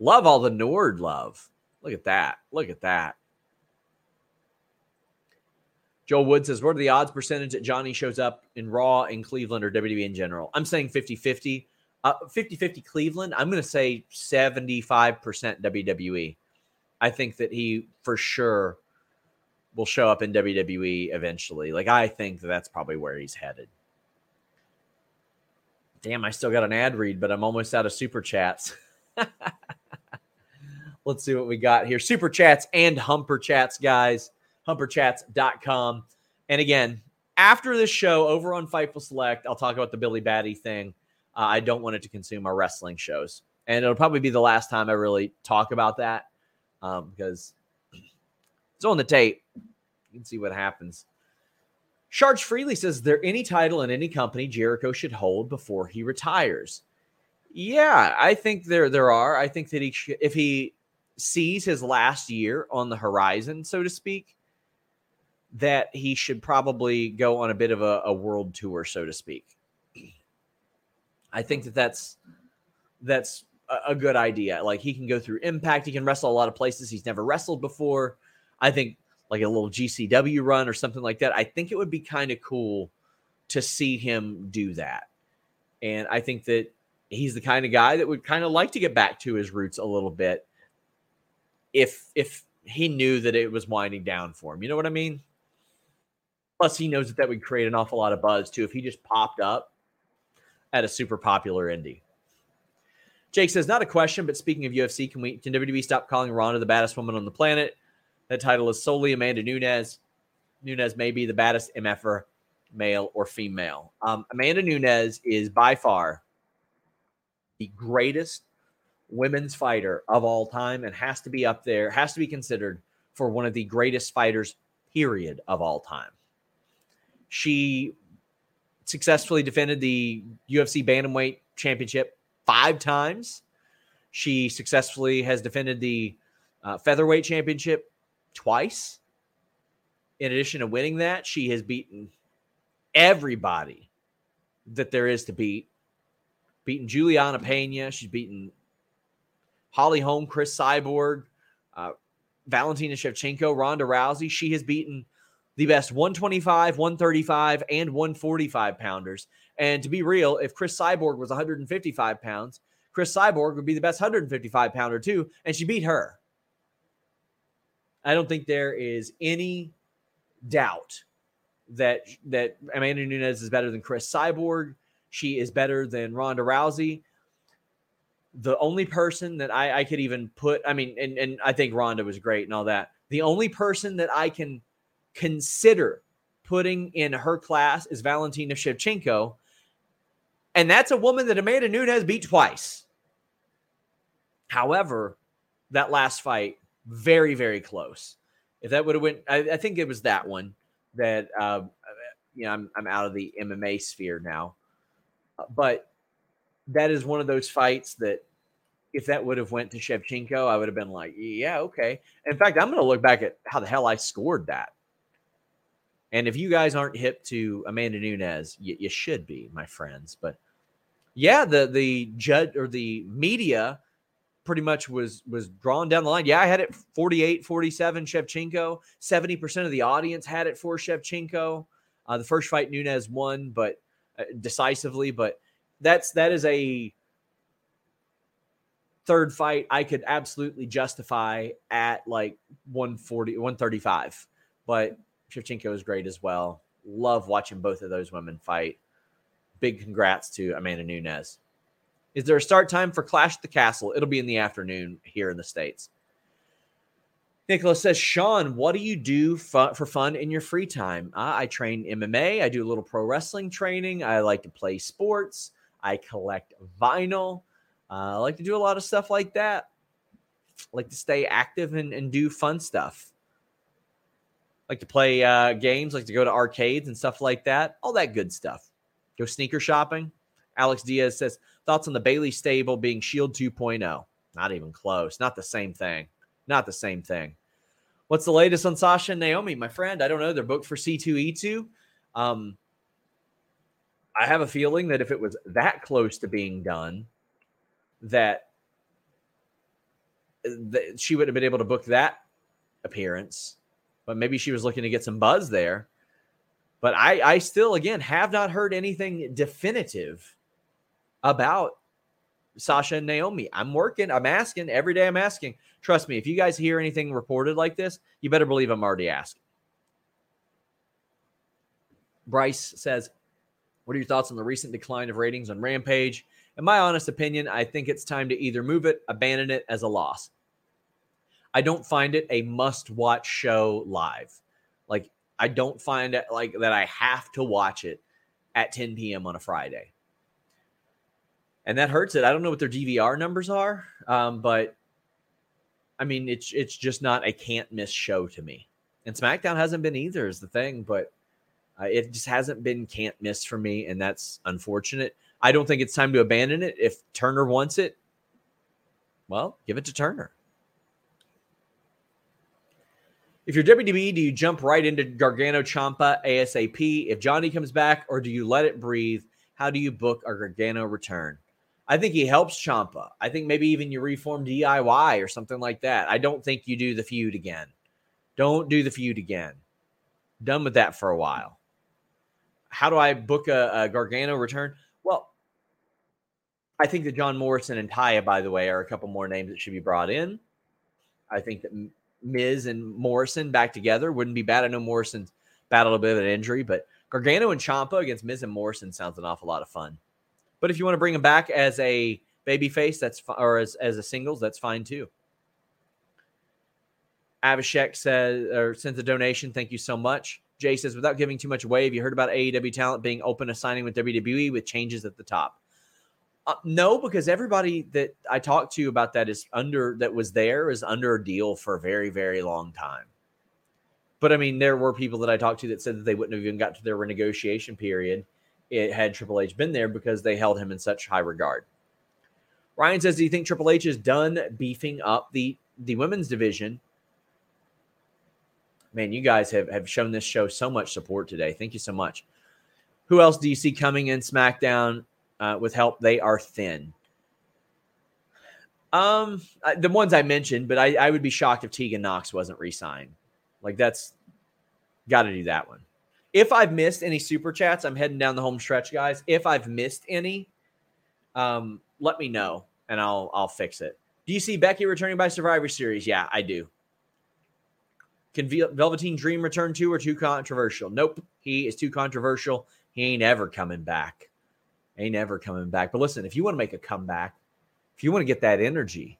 Love all the Nord love. Look at that. Look at that. Joel Wood says, What are the odds percentage that Johnny shows up in Raw in Cleveland or WWE in general? I'm saying 50 uh, 50. 50 50 Cleveland. I'm going to say 75% WWE. I think that he for sure will show up in WWE eventually. Like, I think that that's probably where he's headed. Damn, I still got an ad read, but I'm almost out of super chats. [LAUGHS] Let's see what we got here. Super chats and humper chats, guys. Humperchats.com. And again, after this show over on Fightful Select, I'll talk about the Billy Batty thing. Uh, I don't want it to consume our wrestling shows. And it'll probably be the last time I really talk about that um, because it's on the tape. You can see what happens. Sharch Freely says, Is there any title in any company Jericho should hold before he retires? Yeah, I think there there are. I think that he if he sees his last year on the horizon, so to speak, that he should probably go on a bit of a, a world tour, so to speak. I think that that's that's a, good idea. Like he can go through Impact, he can wrestle a lot of places he's never wrestled before. I think like a little GCW run or something like that. I think it would be kind of cool to see him do that. And I think that he's the kind of guy that would kind of like to get back to his roots a little bit if if he knew that it was winding down for him. You know what I mean? Plus, he knows that that would create an awful lot of buzz too if he just popped up at a super popular indie. Jake says, not a question, but speaking of UFC, can we can WWE stop calling Ronda the baddest woman on the planet? That title is solely Amanda Nunes. Nunes may be the baddest MFer, male or female. Um, Amanda Nunes is by far the greatest women's fighter of all time and has to be up there, has to be considered for one of the greatest fighters, period, of all time. She successfully defended the UFC Bantamweight Championship five times. She successfully has defended the uh, Featherweight Championship twice. In addition to winning that, she has beaten everybody that there is to beat. Beaten Julianna Peña. She's beaten Holly Holm, Cris Cyborg, uh, Valentina Shevchenko, Ronda Rousey. She has beaten the best 125, 135, and 145 pounders. And to be real, if Cris Cyborg was 155 pounds, Cris Cyborg would be the best 155 pounder too, and she beat her. I don't think there is any doubt that that Amanda Nunes is better than Cris Cyborg. She is better than Ronda Rousey. The only person that I, I could even put, I mean, and, and I think Ronda was great and all that. The only person that I can consider putting in her class is Valentina Shevchenko. And that's a woman that Amanda Nunes beat twice. However, that last fight, very, very close. If that would have went, I, I, think it was that one that, uh, you know, I'm, I'm out of the MMA sphere now. But that is one of those fights that if that would have went to Shevchenko, I would have been like, yeah, okay. In fact, I'm going to look back at how the hell I scored that. And if you guys aren't hip to Amanda Nunes, you, you should be, my friends. But yeah, the the judge or the media pretty much was was drawn down the line. Yeah, I had it 48, 47 Shevchenko. 70% of the audience had it for Shevchenko. Uh, the first fight Nunes won, but uh, decisively, but that's that is a third fight I could absolutely justify at like 140, 135. But Shevchenko is great as well. Love watching both of those women fight. Big congrats to Amanda Nunes. Is there a start time for Clash at the Castle? It'll be in the afternoon here in the States. Nicholas says, Sean, what do you do for fun in your free time? Uh, I train MMA. I do a little pro wrestling training. I like to play sports. I collect vinyl. Uh, I like to do a lot of stuff like that. I like to stay active and, and do fun stuff. Like to play uh, games, like to go to arcades and stuff like that. All that good stuff. Go sneaker shopping. Alex Diaz says, thoughts on the Bayley stable being Shield 2.0? Not even close. Not the same thing. Not the same thing. What's the latest on Sasha and Naomi, my friend? I don't know. They're booked for C2E2. Um, I have a feeling that if it was that close to being done, that, that she would have been able to book that appearance. But maybe she was looking to get some buzz there. But I, I still, again, have not heard anything definitive about Sasha and Naomi. I'm working, I'm asking every day. I'm asking. Trust me, if you guys hear anything reported like this, you better believe I'm already asking. Bryce says, what are your thoughts on the recent decline of ratings on Rampage? In my honest opinion, I think it's time to either move it, abandon it as a loss. I don't find it a must watch show live. Like, I don't find it like that I have to watch it at 10 p.m. on a Friday. And that hurts it. I don't know what their DVR numbers are, um, but I mean, it's it's just not a can't miss show to me. And SmackDown hasn't been either, is the thing. But uh, it just hasn't been can't miss for me, and that's unfortunate. I don't think it's time to abandon it. If Turner wants it, well, give it to Turner. If you're WWE, do you jump right into Gargano Ciampa ASAP? If Johnny comes back, or do you let it breathe? How do you book a Gargano return? I think he helps Ciampa. I think maybe even you reform DIY or something like that. I don't think you do the feud again. Don't do the feud again. Done with that for a while how do I book a, a Gargano return? Well, I think that John Morrison and Taya, by the way, are a couple more names that should be brought in. I think that Miz and Morrison back together wouldn't be bad. I know Morrison's battled a bit of an injury, but Gargano and Ciampa against Miz and Morrison sounds an awful lot of fun. But if you want to bring him back as a babyface, that's or as, as a singles, that's fine too. Abhishek says or sends a donation. Thank you so much. Jay says, without giving too much away, have you heard about AEW talent being open to signing with WWE with changes at the top? Uh, no, because everybody that I talked to about that is under that was there is under a deal for a very, very long time. But I mean, there were people that I talked to that said that they wouldn't have even got to their renegotiation period. It had Triple H been there because they held him in such high regard. Ryan says, Do you think Triple H is done beefing up the the women's division man, you guys have, have shown this show so much support today. Thank you so much. Who else do you see coming in SmackDown uh, with help? They are thin. Um, the ones I mentioned, but I, I would be shocked if Tegan Nox wasn't re-signed. Like that's got to do that one. If I've missed any super chats, I'm heading down the home stretch, guys. If I've missed any, um, let me know and I'll I'll fix it. Do you see Becky returning by Survivor Series? Yeah, I do. Can Velveteen Dream return too or too controversial? Nope. He is too controversial. He ain't ever coming back. Ain't ever coming back. But listen, if you want to make a comeback, if you want to get that energy,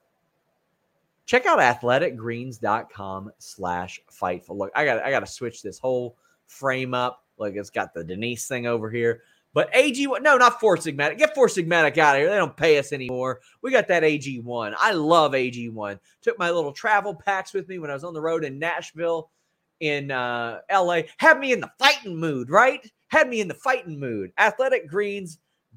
check out athleticgreens.com slash fightful. Look, I got I gotta switch this whole frame up. Like it's got the Denise thing over here. But AG, no, not Four Sigmatic. Get Four Sigmatic out of here. They don't pay us anymore. We got that AG1. I love AG1. Took my little travel packs with me when I was on the road in Nashville, in uh, LA. Had me in the fighting mood, right? Had me in the fighting mood.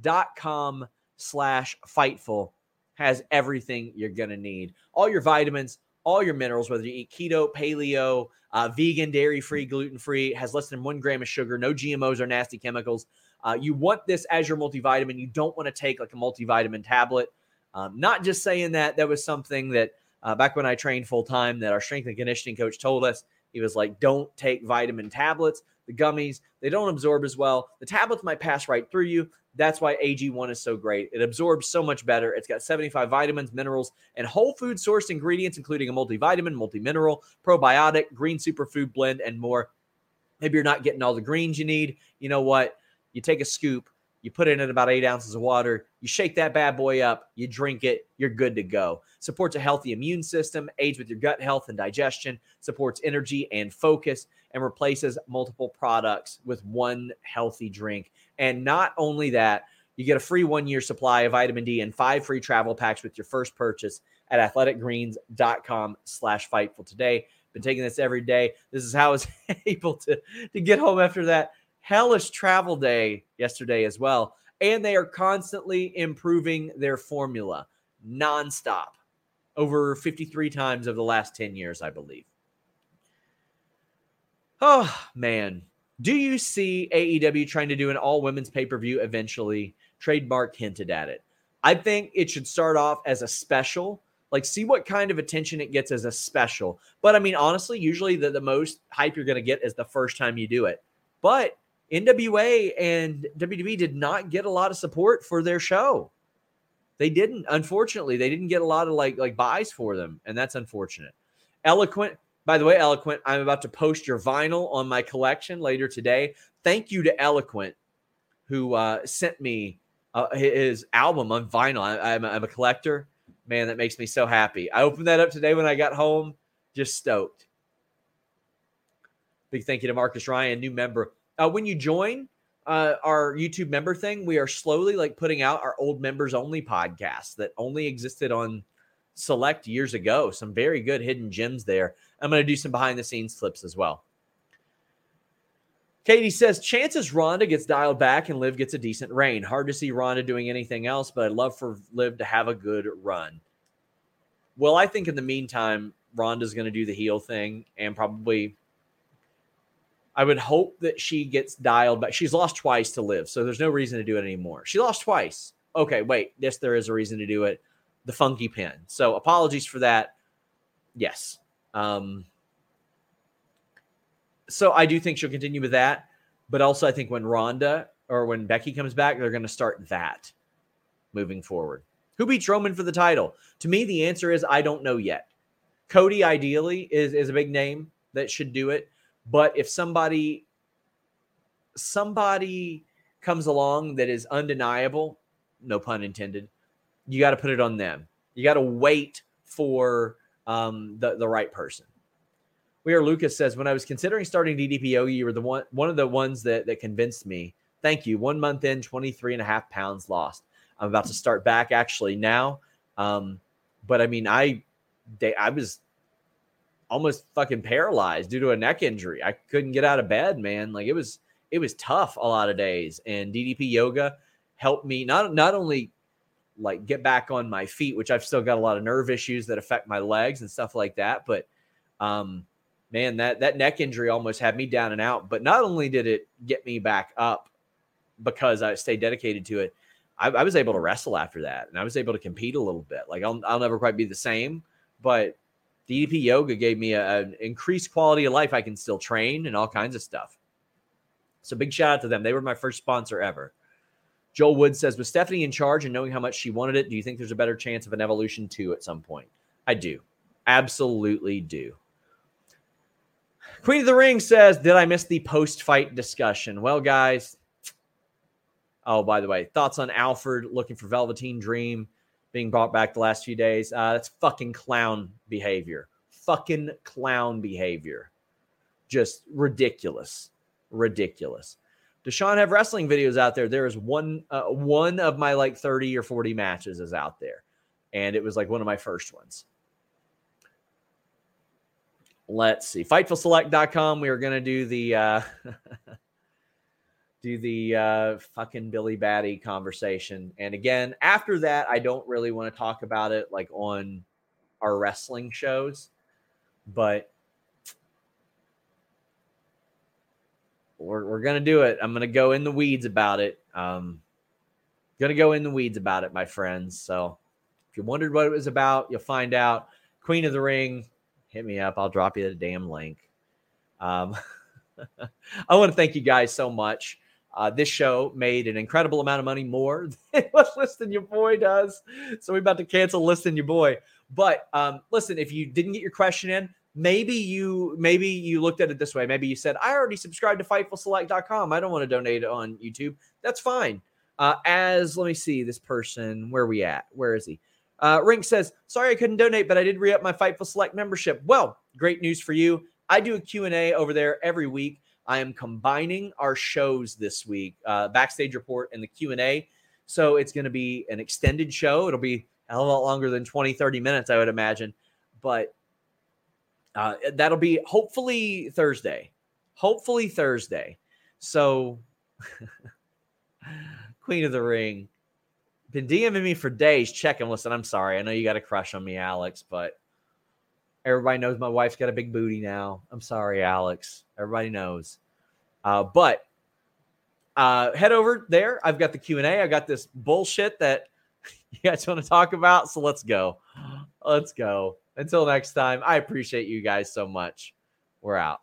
Athleticgreens.com slash fightful has everything you're to need. All your vitamins, all your minerals, whether you eat keto, paleo, uh, vegan, dairy free, gluten free, has less than one gram of sugar, no GMOs or nasty chemicals. Uh, you want this as your multivitamin. You don't want to take like a multivitamin tablet. Um, not just saying that. That was something that uh, back when I trained full time, that our strength and conditioning coach told us. He was like, "Don't take vitamin tablets. The gummies they don't absorb as well. The tablets might pass right through you. That's why AG1 is so great. It absorbs so much better. It's got 75 vitamins, minerals, and whole food sourced ingredients, including a multivitamin, multimineral, probiotic, green superfood blend, and more. Maybe you're not getting all the greens you need. You know what? You take a scoop, you put it in about eight ounces of water, you shake that bad boy up, you drink it, you're good to go. Supports a healthy immune system, aids with your gut health and digestion, supports energy and focus, and replaces multiple products with one healthy drink. And not only that, you get a free one year supply of vitamin D and five free travel packs with your first purchase at athleticgreens.com slash fightful today. Been taking this every day. This is how I was [LAUGHS] able to, to get home after that hellish travel day yesterday as well. And they are constantly improving their formula nonstop over 53 times over the last 10 years, I believe. Oh, man. Do you see AEW trying to do an all women's pay per view eventually? Trademark hinted at it. I think it should start off as a special. Like, see what kind of attention it gets as a special. But I mean, honestly, usually the, the most hype you're going to get is the first time you do it. But NWA and WWE did not get a lot of support for their show. They didn't. Unfortunately, they didn't get a lot of like like buys for them, and that's unfortunate. Eloquent, by the way, Eloquent, I'm about to post your vinyl on my collection later today. Thank you to Eloquent, who uh, sent me uh, his album on vinyl. I, I'm, a, I'm a collector. Man, that makes me so happy. I opened that up today when I got home. Just stoked. Big thank you to Marcus Ryan, new member uh, when you join uh, our YouTube member thing, we are slowly like putting out our old members only podcasts that only existed on Select years ago. Some very good hidden gems there. I'm going to do some behind the scenes clips as well. Katie says, chances Ronda gets dialed back and Liv gets a decent reign. Hard to see Ronda doing anything else, but I'd love for Liv to have a good run. Well, I think in the meantime, Ronda's going to do the heel thing and probably I would hope that she gets dialed back. She's lost twice to Liv, so there's no reason to do it anymore. She lost twice. Okay, wait. Yes, there is a reason to do it. The funky pin. So apologies for that. Yes. Um, so I do think she'll continue with that, but also I think when Ronda or when Becky comes back, they're going to start that moving forward. Who beats Roman for the title? To me, the answer is I don't know yet. Cody ideally is is a big name that should do it. But if somebody somebody comes along that is undeniable, no pun intended, you got to put it on them. You got to wait for um, the the right person. We are Lucas says when I was considering starting DDPO, you were the one one of the ones that that convinced me. Thank you. One month in, 23 and a half pounds lost. I'm about to start back actually now. Um, but I mean, I they, I was almost fucking paralyzed due to a neck injury. I couldn't get out of bed, man. Like it was it was tough a lot of days. And DDP yoga helped me not not only like get back on my feet, which I've still got a lot of nerve issues that affect my legs and stuff like that, but um man, that that neck injury almost had me down and out. But not only did it get me back up because I stayed dedicated to it, I, I was able to wrestle after that, and I was able to compete a little bit. Like I'll I'll never quite be the same, but DDP yoga gave me an increased quality of life. I can still train and all kinds of stuff. So big shout out to them. They were my first sponsor ever. Joel Wood says, with Stephanie in charge and knowing how much she wanted it, do you think there's a better chance of an evolution two at some point? I do. Absolutely do. Queen of the Ring says, Did I miss the post fight discussion? Well, guys, oh, by the way, thoughts on Alfred looking for Velveteen Dream? Being brought back the last few days. Uh, that's fucking clown behavior. Fucking clown behavior. Just ridiculous. Ridiculous. Does Sean have wrestling videos out there? There is one uh, one of my like 30 or 40 matches is out there. And it was like one of my first ones. Let's see. Fightfulselect.com. We are gonna do the uh [LAUGHS] do the uh fucking Billy Batty conversation. And again, after that, I don't really want to talk about it like on our wrestling shows, but we're, we're gonna do it. I'm gonna go in the weeds about it. Um, gonna go in the weeds about it, my friends. So if you wondered what it was about, you'll find out. Queen of the Ring, hit me up. I'll drop you the damn link. Um, [LAUGHS] I want to thank you guys so much. Uh, this show made an incredible amount of money more [LAUGHS] than Listen Your Boy does. So we're about to cancel Listen Your Boy. But um, listen, if you didn't get your question in, maybe you maybe you looked at it this way. Maybe you said, I already subscribed to FightfulSelect.com. I don't want to donate on YouTube. That's fine. Uh, as let me see this person, where we at? Where is he? Uh, Rink says, sorry I couldn't donate, but I did re-up my Fightful Select membership. Well, great news for you. I do a Q&A over there every week. I am combining our shows this week, uh, backstage report and the Q&A. So it's going to be an extended show. It'll be a lot longer than 20, 30 minutes, I would imagine. But uh, that'll be hopefully Thursday. Hopefully Thursday. So, [LAUGHS] Queen of the Ring, been DMing me for days. Checking. Listen, I'm sorry. I know you got a crush on me, Alex, but everybody knows my wife's got a big booty now. I'm sorry, Alex. Everybody knows. Uh, but uh, head over there. I've got the Q and A. I got this bullshit that [LAUGHS] you guys want to talk about. So let's go. Let's go. Until next time, I appreciate you guys so much. We're out.